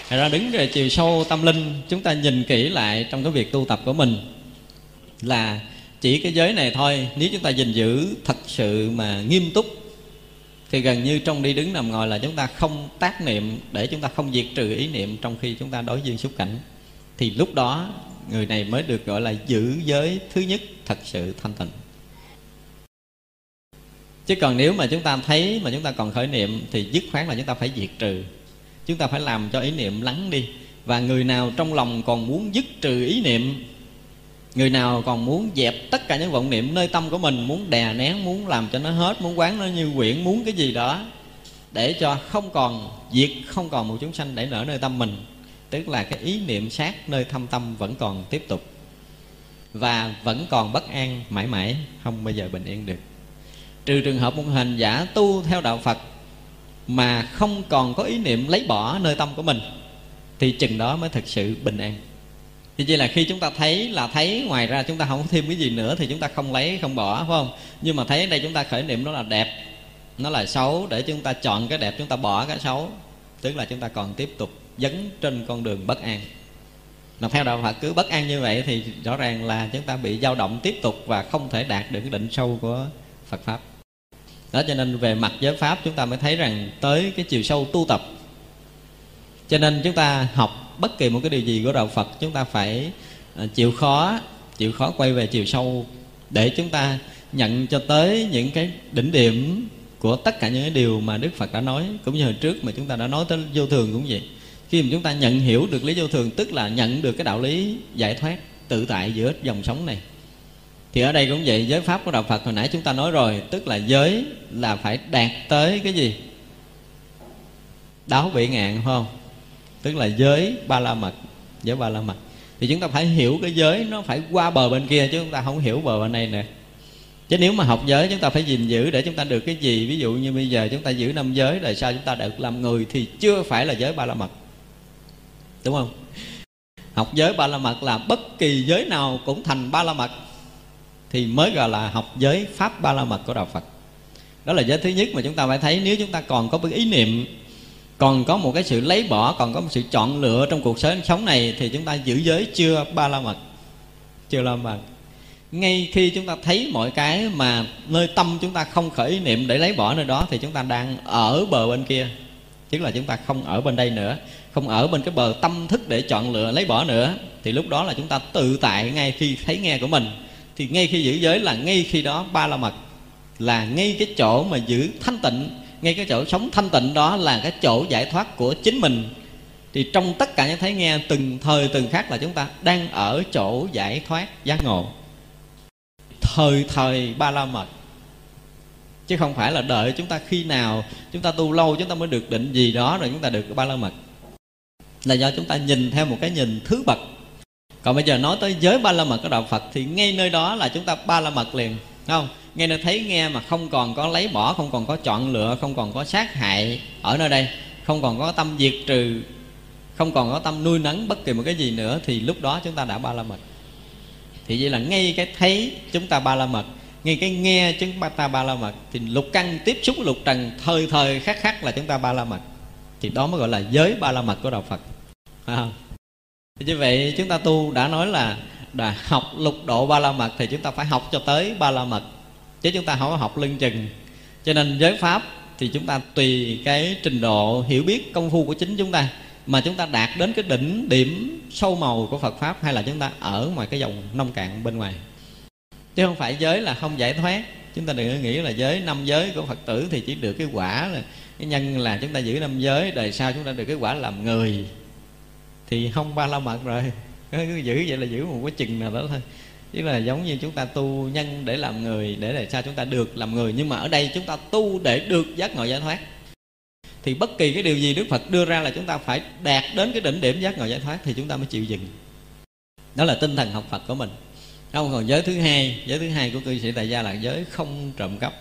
Thật ra đứng về chiều sâu tâm linh, Chúng ta nhìn kỹ lại trong cái việc tu tập của mình Là chỉ cái giới này thôi. Nếu chúng ta gìn giữ thật sự mà nghiêm túc, Thì gần như trong đi đứng nằm ngồi là chúng ta không tác niệm Để chúng ta không diệt trừ ý niệm Trong khi chúng ta đối duyên xúc cảnh. Thì lúc đó, người này mới được gọi là giữ giới thứ nhất thật sự thanh tịnh chứ còn nếu mà chúng ta thấy mà chúng ta còn khởi niệm thì dứt khoát là chúng ta phải diệt trừ. Chúng ta phải làm cho ý niệm lắng đi. Và người nào trong lòng còn muốn dứt trừ ý niệm, người nào còn muốn dẹp tất cả những vọng niệm nơi tâm của mình, muốn đè nén, muốn làm cho nó hết, muốn quán nó như quyển, muốn cái gì đó, để cho không còn diệt, không còn một chúng sanh để nở nơi tâm mình, tức là cái ý niệm sát nơi thâm tâm vẫn còn tiếp tục. Và vẫn còn bất an mãi mãi, không bao giờ bình yên được trừ trường hợp một hành giả tu theo đạo phật mà không còn có ý niệm lấy bỏ nơi tâm của mình, thì chừng đó mới thực sự bình an. Thì chỉ là khi chúng ta thấy là thấy, ngoài ra chúng ta không thêm cái gì nữa thì chúng ta không lấy, không bỏ, phải không? Nhưng mà thấy ở đây chúng ta khởi niệm nó là đẹp, nó là xấu, để chúng ta chọn cái đẹp, chúng ta bỏ cái xấu, tức là chúng ta còn tiếp tục dấn trên con đường bất an. Mà theo đạo Phật cứ bất an như vậy thì rõ ràng là chúng ta bị dao động tiếp tục và không thể đạt được cái định sâu của Phật pháp đó, cho nên về mặt giới pháp chúng ta mới thấy rằng tới cái chiều sâu tu tập. Cho nên chúng ta học bất kỳ một cái điều gì của đạo phật, chúng ta phải à, chịu khó chịu khó quay về chiều sâu để chúng ta nhận cho tới những cái đỉnh điểm của tất cả những cái điều mà đức phật đã nói, cũng như hồi trước mà chúng ta đã nói tới vô thường cũng vậy. Khi mà chúng ta nhận hiểu được lý vô thường, tức là nhận được cái đạo lý giải thoát tự tại giữa dòng sống này thì ở đây cũng vậy, giới pháp của đạo phật hồi nãy chúng ta nói rồi, tức là giới là phải đạt tới cái gì? Đáo vị ngạn, phải không? Tức là giới ba la mật giới ba la mật thì chúng ta phải hiểu cái giới nó phải qua bờ bên kia chứ chúng ta không hiểu bờ bên này nè chứ nếu mà học giới chúng ta phải gìn giữ để chúng ta được cái gì? Ví dụ như bây giờ chúng ta giữ năm giới rồi sao chúng ta được làm người thì chưa phải là giới ba la mật đúng không? Học giới ba la mật là bất kỳ giới nào cũng thành ba la mật thì mới gọi là học giới pháp ba la mật của đạo phật. Đó là giới thứ nhất mà chúng ta phải thấy nếu chúng ta còn có cái ý niệm, còn có một cái sự lấy bỏ, còn có một sự chọn lựa trong cuộc sống này thì chúng ta giữ giới chưa ba la mật, chưa la mật. Ngay khi chúng ta thấy mọi cái mà nơi tâm chúng ta không khởi ý niệm để lấy bỏ nơi đó thì chúng ta đang ở bờ bên kia tức là chúng ta không ở bên đây nữa, không ở bên cái bờ tâm thức để chọn lựa lấy bỏ nữa. Thì lúc đó là chúng ta tự tại ngay khi thấy nghe của mình thì ngay khi giữ giới là ngay khi đó ba la mật là ngay cái chỗ mà giữ thanh tịnh, ngay cái chỗ sống thanh tịnh đó là cái chỗ giải thoát của chính mình. Thì trong tất cả những thấy nghe, từng thời từng khác là chúng ta đang ở chỗ giải thoát giác ngộ. Thời thời ba la mật chứ không phải là đợi chúng ta khi nào chúng ta tu lâu chúng ta mới được định gì đó rồi chúng ta được ba la mật là do chúng ta nhìn theo một cái nhìn thứ bậc còn bây giờ nói tới giới ba la mật của đạo phật, thì ngay nơi đó là chúng ta ba la mật liền không? Ngay nơi thấy nghe mà không còn có lấy bỏ, không còn có chọn lựa, không còn có sát hại ở nơi đây, không còn có tâm diệt trừ, không còn có tâm nuôi nấng bất kỳ một cái gì nữa, thì lúc đó chúng ta đã ba la mật. Thì vậy là ngay cái thấy chúng ta ba la mật, ngay cái nghe chúng ta ba la mật, thì lục căn tiếp xúc lục trần thời thời khắc khắc là chúng ta ba la mật. Thì đó mới gọi là giới ba la mật của đạo phật. À thì như vậy chúng ta tu đã nói là đã học lục độ ba la mật thì chúng ta phải học cho tới ba la mật, chứ chúng ta không có học lưng chừng. Cho nên giới pháp thì chúng ta tùy cái trình độ hiểu biết công phu của chính chúng ta, mà chúng ta đạt đến cái đỉnh điểm sâu màu của Phật pháp hay là chúng ta ở ngoài cái dòng nông cạn bên ngoài. Chứ không phải giới là không giải thoát. Chúng ta đừng nghĩ là giới năm giới của Phật tử thì chỉ được cái quả là, cái nhân là chúng ta giữ năm giới, đời sau chúng ta được cái quả làm người thì không ba la mật rồi. Cứ giữ vậy là giữ một cái chừng nào đó thôi. Chứ là giống như chúng ta tu nhân để làm người, để làm sao chúng ta được làm người. Nhưng mà ở đây chúng ta tu để được giác ngộ giải thoát. Thì bất kỳ cái điều gì đức phật đưa ra là chúng ta phải đạt đến cái đỉnh điểm giác ngộ giải thoát thì chúng ta mới chịu dừng. Đó là tinh thần học phật của mình. Không, còn giới thứ hai, giới thứ hai của cư sĩ tại gia là giới không trộm cắp.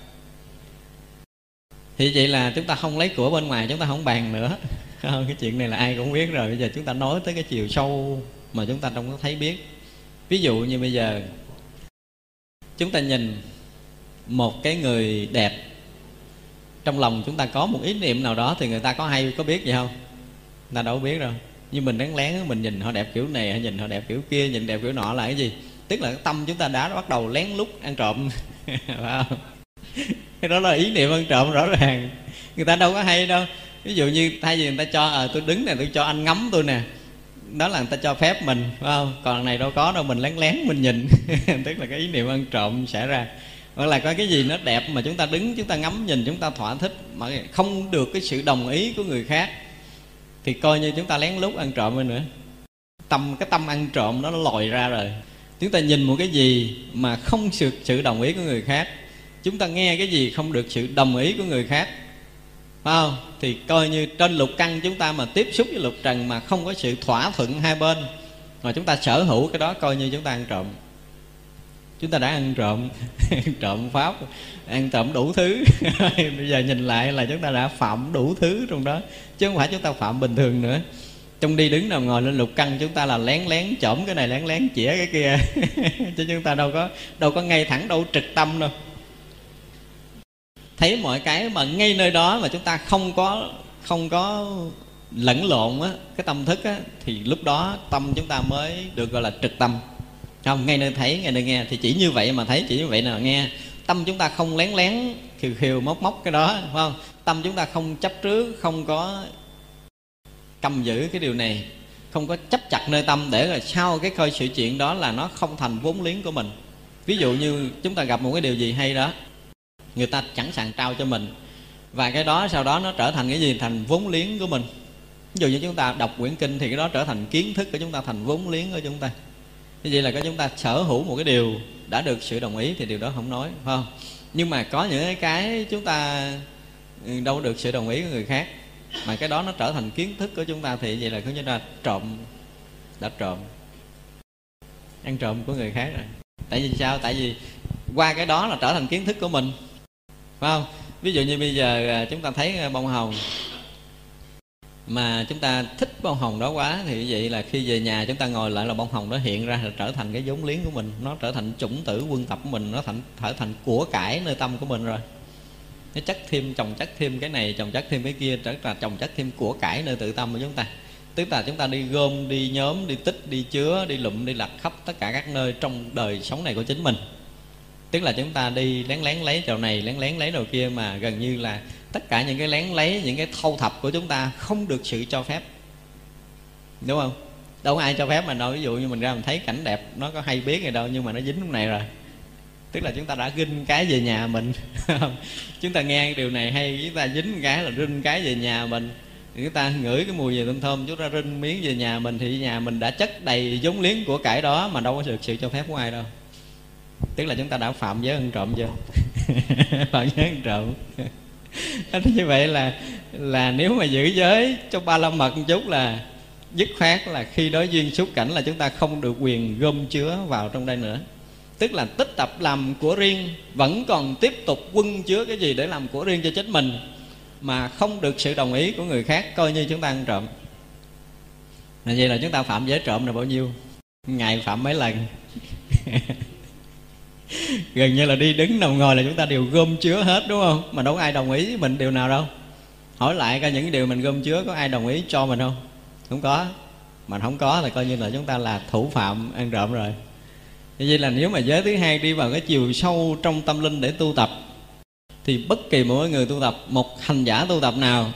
Thì vậy là chúng ta không lấy của bên ngoài, chúng ta không bàn nữa. <laughs> không, cái chuyện này là ai cũng biết rồi. Bây giờ chúng ta nói tới cái chiều sâu mà chúng ta không có thấy biết. Ví dụ như bây giờ, chúng ta nhìn một cái người đẹp. Trong lòng chúng ta có một ý niệm nào đó thì người ta có hay có biết gì không? Người ta đâu biết đâu. Nhưng mình đáng lén mình nhìn họ đẹp kiểu này hay nhìn họ đẹp kiểu kia, nhìn đẹp kiểu nọ là cái gì? Tức là cái tâm chúng ta đã bắt đầu lén lút ăn trộm. <laughs> Phải không? Cái đó là ý niệm ăn trộm rõ ràng. Người ta đâu có hay đâu ví dụ như thay vì người ta cho à, tôi đứng này tôi cho anh ngắm tôi nè đó là người ta cho phép mình phải không? Còn này đâu có đâu mình lén lén mình nhìn. <laughs> Tức là cái ý niệm ăn trộm xảy ra. Hoặc là có cái gì nó đẹp mà chúng ta đứng chúng ta ngắm nhìn chúng ta thỏa thích mà không được cái sự đồng ý của người khác thì coi như chúng ta lén lút ăn trộm rồi nữa. Tâm cái tâm ăn trộm nó lòi ra rồi. Chúng ta nhìn một cái gì mà không được sự đồng ý của người khác chúng ta nghe cái gì không được sự đồng ý của người khác phải không? Thì coi như trên lục căn chúng ta mà tiếp xúc với lục trần mà không có sự thỏa thuận hai bên, mà chúng ta sở hữu cái đó coi như chúng ta ăn trộm. Chúng ta đã ăn trộm <laughs> ăn trộm pháp, ăn trộm đủ thứ. <laughs> Bây giờ nhìn lại là chúng ta đã phạm đủ thứ trong đó, chứ không phải chúng ta phạm bình thường nữa. Trong đi đứng nằm ngồi lên lục căn chúng ta là lén lén trộm cái này, lén lén chĩa cái kia. <laughs> Chứ chúng ta đâu có đâu có ngay thẳng, đâu trực tâm đâu thấy mọi cái mà ngay nơi đó mà chúng ta không có không có lẫn lộn á, cái tâm thức á, thì lúc đó tâm chúng ta mới được gọi là trực tâm. Không, ngay nơi thấy, ngay nơi nghe, thì chỉ như vậy mà thấy, chỉ như vậy nào nghe. Tâm chúng ta không lén lén khiều khiều móc móc cái đó, phải không? Tâm chúng ta không chấp trước, không có cầm giữ cái điều này, không có chấp chặt nơi tâm để là sau cái coi sự chuyện đó là nó không thành vốn liếng của mình. Ví dụ như chúng ta gặp một cái điều gì hay đó người ta chẳng sàng trao cho mình. Và cái đó, sau đó nó trở thành cái gì? Thành vốn liếng của mình. Ví dụ như chúng ta đọc quyển kinh thì cái đó trở thành kiến thức của chúng ta, thành vốn liếng của chúng ta. Như vậy là cái chúng ta sở hữu một cái điều đã được sự đồng ý thì điều đó không nói, phải không? Nhưng mà có những cái chúng ta ừ, đâu được sự đồng ý của người khác. Mà cái đó nó trở thành kiến thức của chúng ta thì vậy là chúng ta trộm, đã trộm. Ăn trộm của người khác rồi. Tại vì sao? Tại vì qua cái đó là trở thành kiến thức của mình phải không? Ví dụ như bây giờ à, chúng ta thấy à, bông hồng. Mà chúng ta thích bông hồng đó quá thì vậy là khi về nhà chúng ta ngồi lại là bông hồng đó hiện ra là trở thành cái vốn liếng của mình. Nó trở thành chủng tử quân tập của mình, nó thành, trở thành của cải nơi tâm của mình rồi. Nó chất thêm chồng chất thêm cái này chồng chất thêm cái kia, trở là chồng chất thêm của cải nơi tự tâm của chúng ta. Tức là chúng ta đi gom, đi nhóm, đi tích, đi chứa, đi lụm, đi lặt khắp tất cả các nơi trong đời sống này của chính mình tức là chúng ta đi lén lén lấy chỗ này, lén lén lấy đồ kia mà gần như là tất cả những cái lén lấy, những cái thâu thập của chúng ta không được sự cho phép. Đúng không? Đâu có ai cho phép mà đâu. Ví dụ như mình ra mình thấy cảnh đẹp, nó có hay biết gì đâu, nhưng mà nó dính lúc này rồi. Tức là chúng ta đã ginh cái về nhà mình. <laughs> Chúng ta nghe điều này hay, chúng ta dính cái là rinh cái về nhà mình. Chúng ta ngửi cái mùi gì thơm thơm, chúng ta rinh miếng về nhà mình, thì nhà mình đã chất đầy giống liếng của cải đó mà đâu có được sự cho phép của ai đâu tức là chúng ta đã phạm giới ăn trộm chưa? <laughs> Phạm giới ăn trộm. Như vậy là là nếu mà giữ giới cho ba la mật một chút là dứt khoát là khi đối duyên xúc cảnh là chúng ta không được quyền gom chứa vào trong đây nữa. Tức là tích tập làm của riêng, vẫn còn tiếp tục quân chứa cái gì để làm của riêng cho chính mình, mà không được sự đồng ý của người khác coi như chúng ta ăn trộm. Là vậy là chúng ta phạm giới trộm là bao nhiêu? Ngày phạm mấy lần? <laughs> <laughs> gần như là đi đứng nằm ngồi là chúng ta đều gom chứa hết, đúng không? Mà đâu có ai đồng ý với mình điều nào đâu. Hỏi lại coi những điều mình gom chứa có ai đồng ý cho mình không? Không có. Mà không có thì coi như là chúng ta là thủ phạm, ăn trộm rồi. Như vậy là nếu mà giới thứ hai đi vào cái chiều sâu trong tâm linh để tu tập, thì bất kỳ mỗi người tu tập, một hành giả tu tập nào,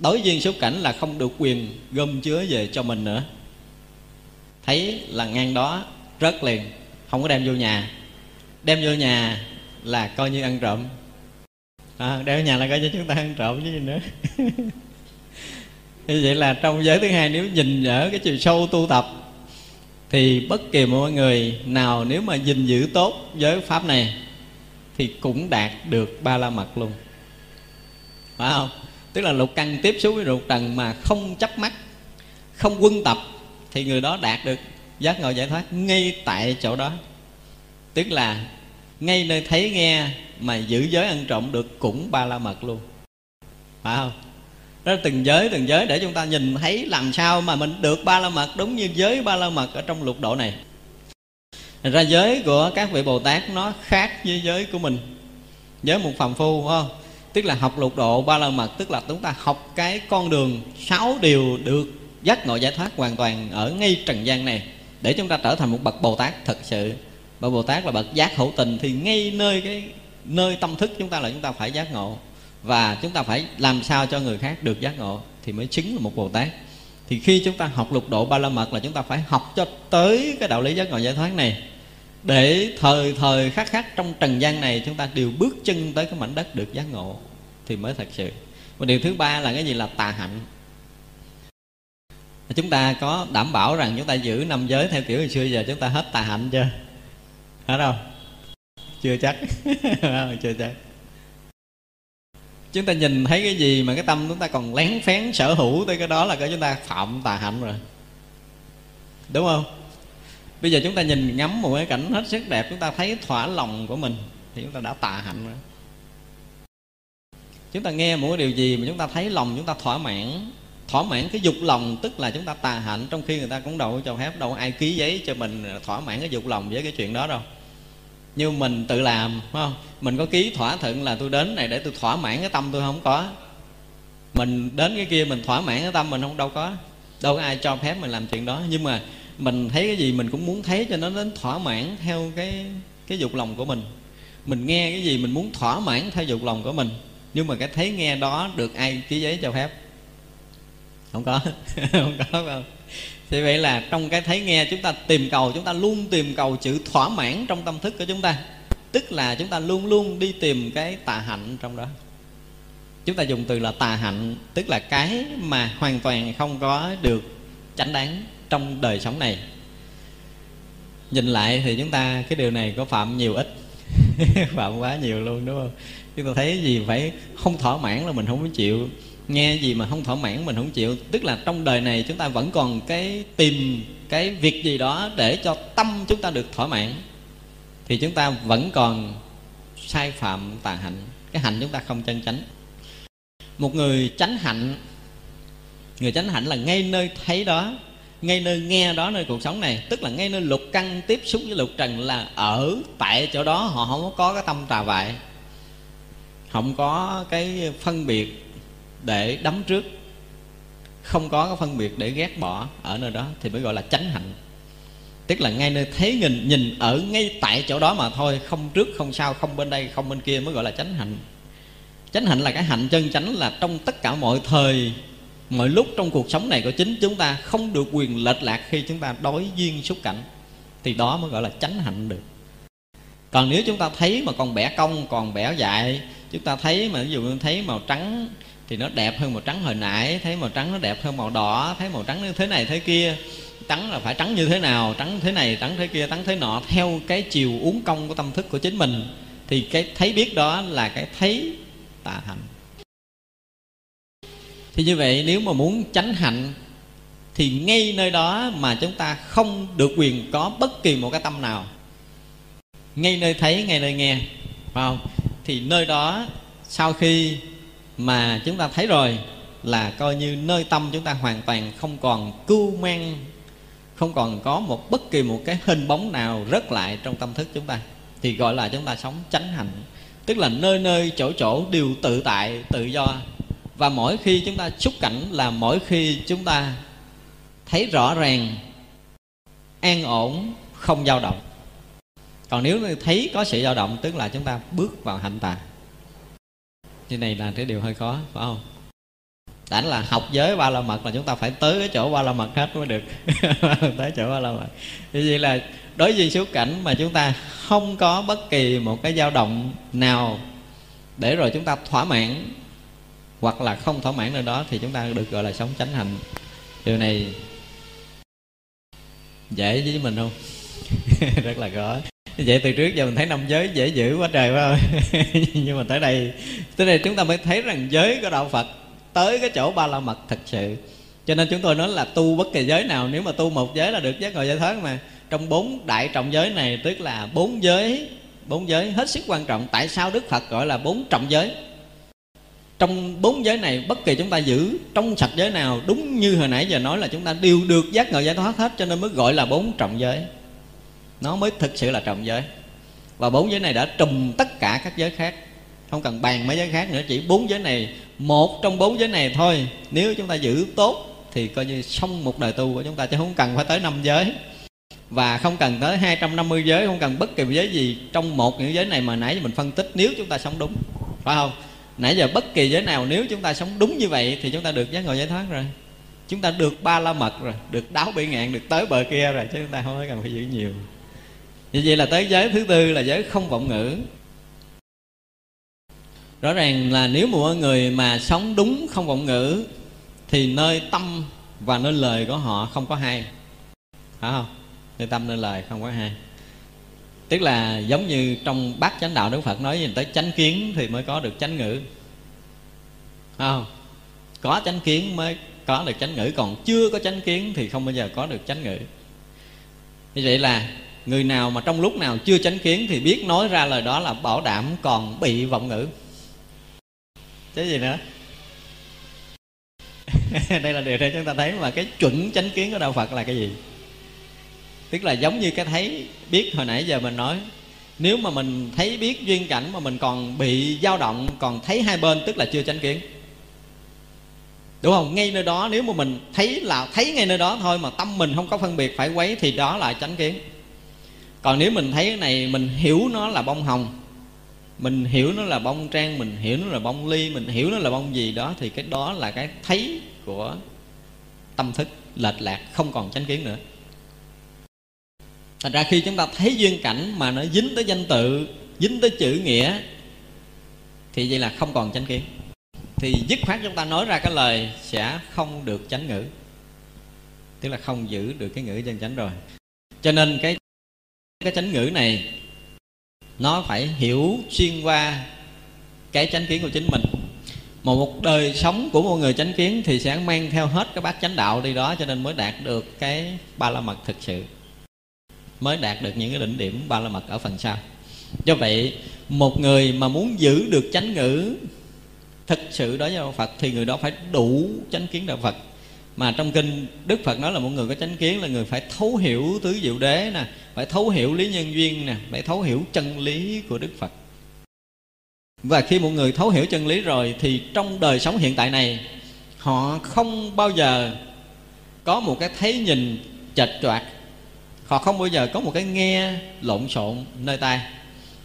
đối duyên xúc cảnh là không được quyền gom chứa về cho mình nữa. Thấy là ngang đó, rớt liền, không có đem vô nhà đem vô nhà là coi như ăn trộm. À, đem vô nhà là coi như chúng ta ăn trộm chứ gì nữa. <laughs> Như vậy là trong giới thứ hai nếu nhìn ở cái chiều sâu tu tập thì bất kỳ mọi người nào nếu mà gìn giữ tốt giới pháp này thì cũng đạt được ba la mật luôn. Phải không? Tức là lục căn tiếp xúc với lục trần mà không chấp mắt không quân tập thì người đó đạt được. Giác ngộ giải thoát ngay tại chỗ đó tức là ngay nơi thấy nghe mà giữ giới ăn trộm được cũng ba la mật luôn. Phải không? Đó là từng giới từng giới để chúng ta nhìn thấy làm sao mà mình được ba la mật đúng như giới ba la mật ở trong lục độ này. Thành ra giới của các vị Bồ Tát nó khác với giới của mình. Giới một phàm phu, phải không? Tức là học lục độ ba la mật, Tức là chúng ta học cái con đường sáu điều được giác ngộ giải thoát hoàn toàn ở ngay trần gian này Để chúng ta trở thành một bậc Bồ Tát thật sự bà Bồ Tát là bậc giác hữu tình Thì ngay nơi cái, nơi tâm thức chúng ta là chúng ta phải giác ngộ. Và chúng ta phải làm sao cho người khác được giác ngộ Thì mới chứng là một Bồ Tát. Thì khi chúng ta học lục độ ba la mật là chúng ta phải học cho tới cái đạo lý giác ngộ giải thoát này. Để thời thời khắc khắc trong trần gian này chúng ta đều bước chân tới cái mảnh đất được giác ngộ thì mới thật sự. Và điều thứ ba là cái gì? Là tà hạnh. Chúng ta có đảm bảo rằng chúng ta giữ năm giới theo kiểu hồi xưa, giờ chúng ta hết tà hạnh chưa? Hả đâu chưa chắc. <laughs> Chưa chắc. Chúng ta nhìn thấy cái gì mà cái tâm chúng ta còn lén phén sở hữu tới cái đó là cái chúng ta phạm tà hạnh rồi. Đúng không? Bây giờ chúng ta nhìn ngắm một cái cảnh hết sức đẹp, chúng ta thấy thỏa lòng của mình thì chúng ta đã tà hạnh rồi. Chúng ta nghe một cái điều gì mà chúng ta thấy lòng chúng ta thỏa mãn? Thỏa mãn cái dục lòng, tức là chúng ta tà hạnh, trong khi người ta cũng đâu cho phép, đâu ai ký giấy cho mình thỏa mãn cái dục lòng với cái chuyện đó đâu. Như mình tự làm, phải không? Mình có ký thỏa thuận là tôi đến này để tôi thỏa mãn cái tâm tôi không có. Mình đến cái kia mình thỏa mãn cái tâm mình không, đâu có. Đâu có ai cho phép mình làm chuyện đó. Nhưng mà mình thấy cái gì mình cũng muốn thấy cho nó đến thỏa mãn theo cái cái dục lòng của mình. Mình nghe cái gì mình muốn thỏa mãn theo dục lòng của mình. Nhưng mà cái thấy nghe đó được ai ký giấy cho phép? Không có <laughs> không có không? Thì vậy là trong cái thấy nghe chúng ta tìm cầu, chúng ta luôn tìm cầu chữ thỏa mãn trong tâm thức của chúng ta. Tức là chúng ta luôn luôn đi tìm cái tà hạnh trong đó. Chúng ta dùng từ là tà hạnh, tức là cái mà hoàn toàn không có được chánh đáng trong đời sống này. Nhìn lại thì chúng ta, cái điều này có phạm nhiều ít. <laughs> Phạm quá nhiều luôn, đúng không? Chúng ta thấy gì phải không thỏa mãn là mình không có chịu nghe gì mà không thỏa mãn, mình không chịu. Tức là trong đời này chúng ta vẫn còn cái tìm cái việc gì đó để cho tâm chúng ta được thỏa mãn. Thì chúng ta vẫn còn sai phạm tà hạnh. Cái hạnh chúng ta không chân chánh. Một người chánh hạnh, người chánh hạnh là ngay nơi thấy đó, ngay nơi nghe đó nơi cuộc sống này. Tức là ngay nơi lục căn tiếp xúc với lục trần là ở tại chỗ đó, họ không có cái tâm trà vại không có cái phân biệt để đấm trước. Không có cái phân biệt để ghét bỏ ở nơi đó thì mới gọi là chánh hạnh. Tức là ngay nơi thấy nhìn nhìn ở ngay tại chỗ đó mà thôi, không trước, không sau, không bên đây, không bên kia mới gọi là chánh hạnh. Chánh hạnh là cái hạnh chân chánh là trong tất cả mọi thời, mọi lúc trong cuộc sống này của chính chúng ta không được quyền lệch lạc khi chúng ta đối duyên xúc cảnh, thì đó mới gọi là chánh hạnh được. Còn nếu chúng ta thấy mà còn bẻ cong, còn bẻ dại, chúng ta thấy mà ví dụ thấy màu trắng thì nó đẹp hơn màu trắng hồi nãy, thấy màu trắng nó đẹp hơn màu đỏ, thấy màu trắng như thế này thế kia. Trắng là phải trắng như thế nào? Trắng thế này, trắng thế kia, trắng thế nọ, theo cái chiều uống công của tâm thức của chính mình. Thì cái thấy biết đó là cái thấy tà hạnh thì như vậy, nếu mà muốn tránh hạnh, thì ngay nơi đó mà chúng ta không được quyền có bất kỳ một cái tâm nào. Ngay nơi thấy, ngay nơi nghe, phải không? Thì nơi đó, sau khi mà chúng ta thấy rồi là coi như nơi tâm chúng ta hoàn toàn không còn cưu mang không còn có một bất kỳ một cái hình bóng nào rớt lại trong tâm thức chúng ta. Thì gọi là chúng ta sống chánh hạnh. Tức là nơi nơi, chỗ chỗ đều tự tại, tự do. Và mỗi khi chúng ta xúc cảnh là mỗi khi chúng ta thấy rõ ràng, an ổn, không dao động. Còn nếu thấy có sự dao động, tức là chúng ta bước vào hạnh tà như này là cái điều hơi khó, phải không? Đã là học giới ba la mật là chúng ta phải tới cái chỗ ba la mật hết mới được. <laughs> Tới chỗ ba la mật. Như vậy là đối với số cảnh mà chúng ta không có bất kỳ một cái dao động nào để rồi chúng ta thỏa mãn, hoặc là không thỏa mãn nơi đó, thì chúng ta được gọi là sống chánh hạnh. Điều này dễ với mình không? <laughs> Rất là khó vậy từ trước giờ mình thấy năm giới dễ giữ quá trời phải không <laughs> nhưng mà tới đây tới đây chúng ta mới thấy rằng giới của đạo phật tới cái chỗ ba la mật thật sự. Cho nên chúng tôi nói là tu bất kỳ giới nào, nếu mà tu một giới là được giác ngộ giải thoát mà. Trong bốn đại trọng giới này, tức là bốn giới bốn giới hết sức quan trọng. Tại sao đức phật gọi là bốn trọng giới? Trong bốn giới này, bất kỳ chúng ta giữ trong sạch giới nào, đúng như hồi nãy giờ nói là chúng ta đều được giác ngộ giải thoát hết, cho nên mới gọi là bốn trọng giới nó mới thực sự là trọng giới. Và bốn giới này đã trùm tất cả các giới khác. Không cần bàn mấy giới khác nữa, chỉ bốn giới này, một trong bốn giới này thôi. Nếu chúng ta giữ tốt, thì coi như xong một đời tu của chúng ta, chứ không cần phải tới năm giới. Và không cần tới 250 giới, không cần bất kỳ giới gì trong một những giới này mà nãy giờ mình phân tích, nếu chúng ta sống đúng. Phải không? Nãy giờ bất kỳ giới nào, nếu chúng ta sống đúng như vậy, thì chúng ta được giác ngộ giải thoát rồi. Chúng ta được ba la mật rồi, được đáo bị ngạn, được tới bờ kia rồi, chứ chúng ta không cần phải giữ nhiều như vậy là tới giới thứ tư là giới không vọng ngữ. Rõ ràng là nếu một người mà sống đúng không vọng ngữ, thì nơi tâm và nơi lời của họ không có hai. Phải không? Nơi tâm, nơi lời không có hai. Tức là giống như trong bát chánh đạo đức phật nói gì tới chánh kiến thì mới có được chánh ngữ. Phải không? Có chánh kiến mới có được chánh ngữ, còn chưa có chánh kiến thì không bao giờ có được chánh ngữ. Như vậy là người nào mà trong lúc nào chưa chánh kiến thì biết nói ra lời đó là bảo đảm còn bị vọng ngữ. Chứ gì nữa? <laughs> Đây là điều để chúng ta thấy mà cái chuẩn chánh kiến của đạo phật là cái gì? Tức là giống như cái thấy biết hồi nãy giờ mình nói, nếu mà mình thấy biết duyên cảnh mà mình còn bị dao động, còn thấy hai bên tức là chưa chánh kiến. Đúng không? Ngay nơi đó, nếu mà mình thấy là thấy ngay nơi đó thôi mà tâm mình không có phân biệt phải quấy thì đó là chánh kiến còn nếu mình thấy cái này, mình hiểu nó là bông hồng, mình hiểu nó là bông trang, mình hiểu nó là bông ly, mình hiểu nó là bông gì đó, thì cái đó là cái thấy của tâm thức lệch lạc, không còn chánh kiến nữa. Thành ra khi chúng ta thấy duyên cảnh mà nó dính tới danh tự, dính tới chữ nghĩa, thì vậy là không còn chánh kiến. Thì dứt khoát chúng ta nói ra cái lời sẽ không được chánh ngữ, tức là không giữ được cái ngữ chân chánh rồi. Cho nên cái cái chánh ngữ này, nó phải hiểu xuyên qua cái chánh kiến của chính mình. Mà một đời sống của một người chánh kiến thì sẽ mang theo hết cái bát chánh đạo đi đó cho nên mới đạt được cái ba la mật thực sự. Mới đạt được những cái đỉnh điểm ba la mật ở phần sau. Do vậy, một người mà muốn giữ được chánh ngữ thực sự đó với đạo phật thì người đó phải đủ chánh kiến đạo phật mà trong kinh đức phật nói là một người có chánh kiến là người phải thấu hiểu tứ diệu đế nè, phải thấu hiểu lý nhân duyên nè, phải thấu hiểu chân lý của đức phật. Và khi một người thấu hiểu chân lý rồi thì trong đời sống hiện tại này, họ không bao giờ có một cái thấy nhìn chệch choạc. Họ không bao giờ có một cái nghe lộn xộn nơi tai.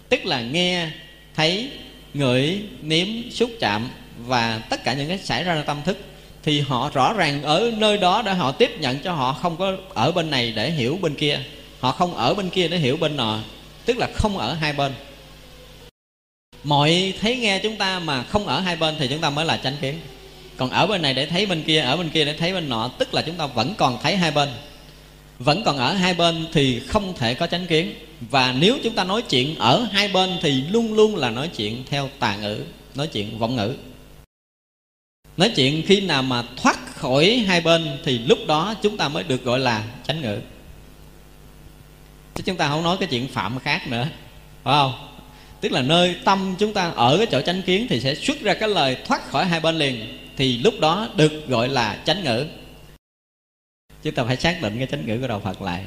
Tức là nghe, thấy, ngửi, nếm, xúc chạm và tất cả những cái xảy ra trong tâm thức thì họ rõ ràng ở nơi đó để họ tiếp nhận cho họ không có ở bên này để hiểu bên kia. Họ không ở bên kia để hiểu bên nọ, tức là không ở hai bên. Mọi thấy nghe chúng ta mà không ở hai bên thì chúng ta mới là chánh kiến. Còn ở bên này để thấy bên kia, ở bên kia để thấy bên nọ, tức là chúng ta vẫn còn thấy hai bên. Vẫn còn ở hai bên thì không thể có chánh kiến. Và nếu chúng ta nói chuyện ở hai bên thì luôn luôn là nói chuyện theo tà ngữ, nói chuyện vọng ngữ nói chuyện khi nào mà thoát khỏi hai bên thì lúc đó chúng ta mới được gọi là chánh ngữ. Chứ chúng ta không nói cái chuyện phạm khác nữa, phải không? Tức là nơi tâm chúng ta ở cái chỗ chánh kiến thì sẽ xuất ra cái lời thoát khỏi hai bên liền, thì lúc đó được gọi là chánh ngữ. Chúng ta phải xác định cái chánh ngữ của đạo phật lại.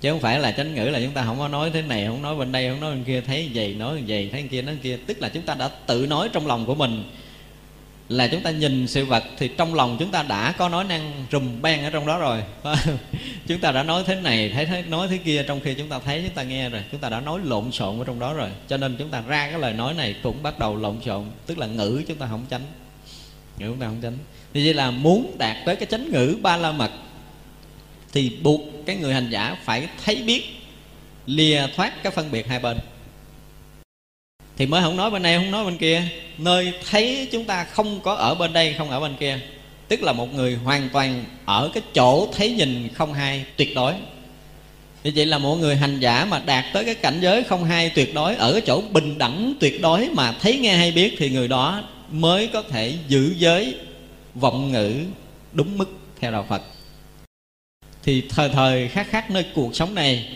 Chứ không phải là chánh ngữ là chúng ta không có nói thế này, không nói bên đây, không nói bên kia, thấy gì nói gì thấy kia, nói kia. Tức là chúng ta đã tự nói trong lòng của mình là chúng ta nhìn sự vật thì trong lòng chúng ta đã có nói năng rùm beng ở trong đó rồi. <laughs> Chúng ta đã nói thế này, thấy thế, nói thế kia, trong khi chúng ta thấy, chúng ta nghe rồi. Chúng ta đã nói lộn xộn ở trong đó rồi. Cho nên chúng ta ra cái lời nói này cũng bắt đầu lộn xộn, tức là ngữ chúng ta không tránh. Ngữ chúng ta không tránh. Thì vậy là muốn đạt tới cái chánh ngữ ba la mật thì buộc cái người hành giả phải thấy biết, lìa thoát cái phân biệt hai bên thì mới không nói bên đây, không nói bên kia. Nơi thấy chúng ta không có ở bên đây, không ở bên kia. Tức là một người hoàn toàn ở cái chỗ thấy nhìn không hai, tuyệt đối. Như vậy là một người hành giả mà đạt tới cái cảnh giới không hai, tuyệt đối, ở cái chỗ bình đẳng, tuyệt đối mà thấy nghe hay biết thì người đó mới có thể giữ giới vọng ngữ đúng mức theo đạo Phật. Thì thời thời khác khác nơi cuộc sống này,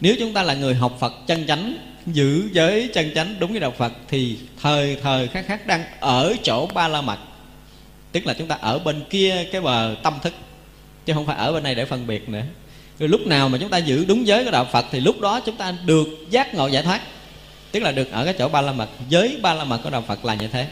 nếu chúng ta là người học Phật chân chánh giữ giới chân chánh đúng với đạo Phật thì thời thời khác khác đang ở chỗ ba la mật. Tức là chúng ta ở bên kia cái bờ tâm thức, chứ không phải ở bên này để phân biệt nữa. Rồi lúc nào mà chúng ta giữ đúng giới của đạo Phật thì lúc đó chúng ta được giác ngộ giải thoát. Tức là được ở cái chỗ ba la mật. Giới ba la mật của đạo Phật là như thế.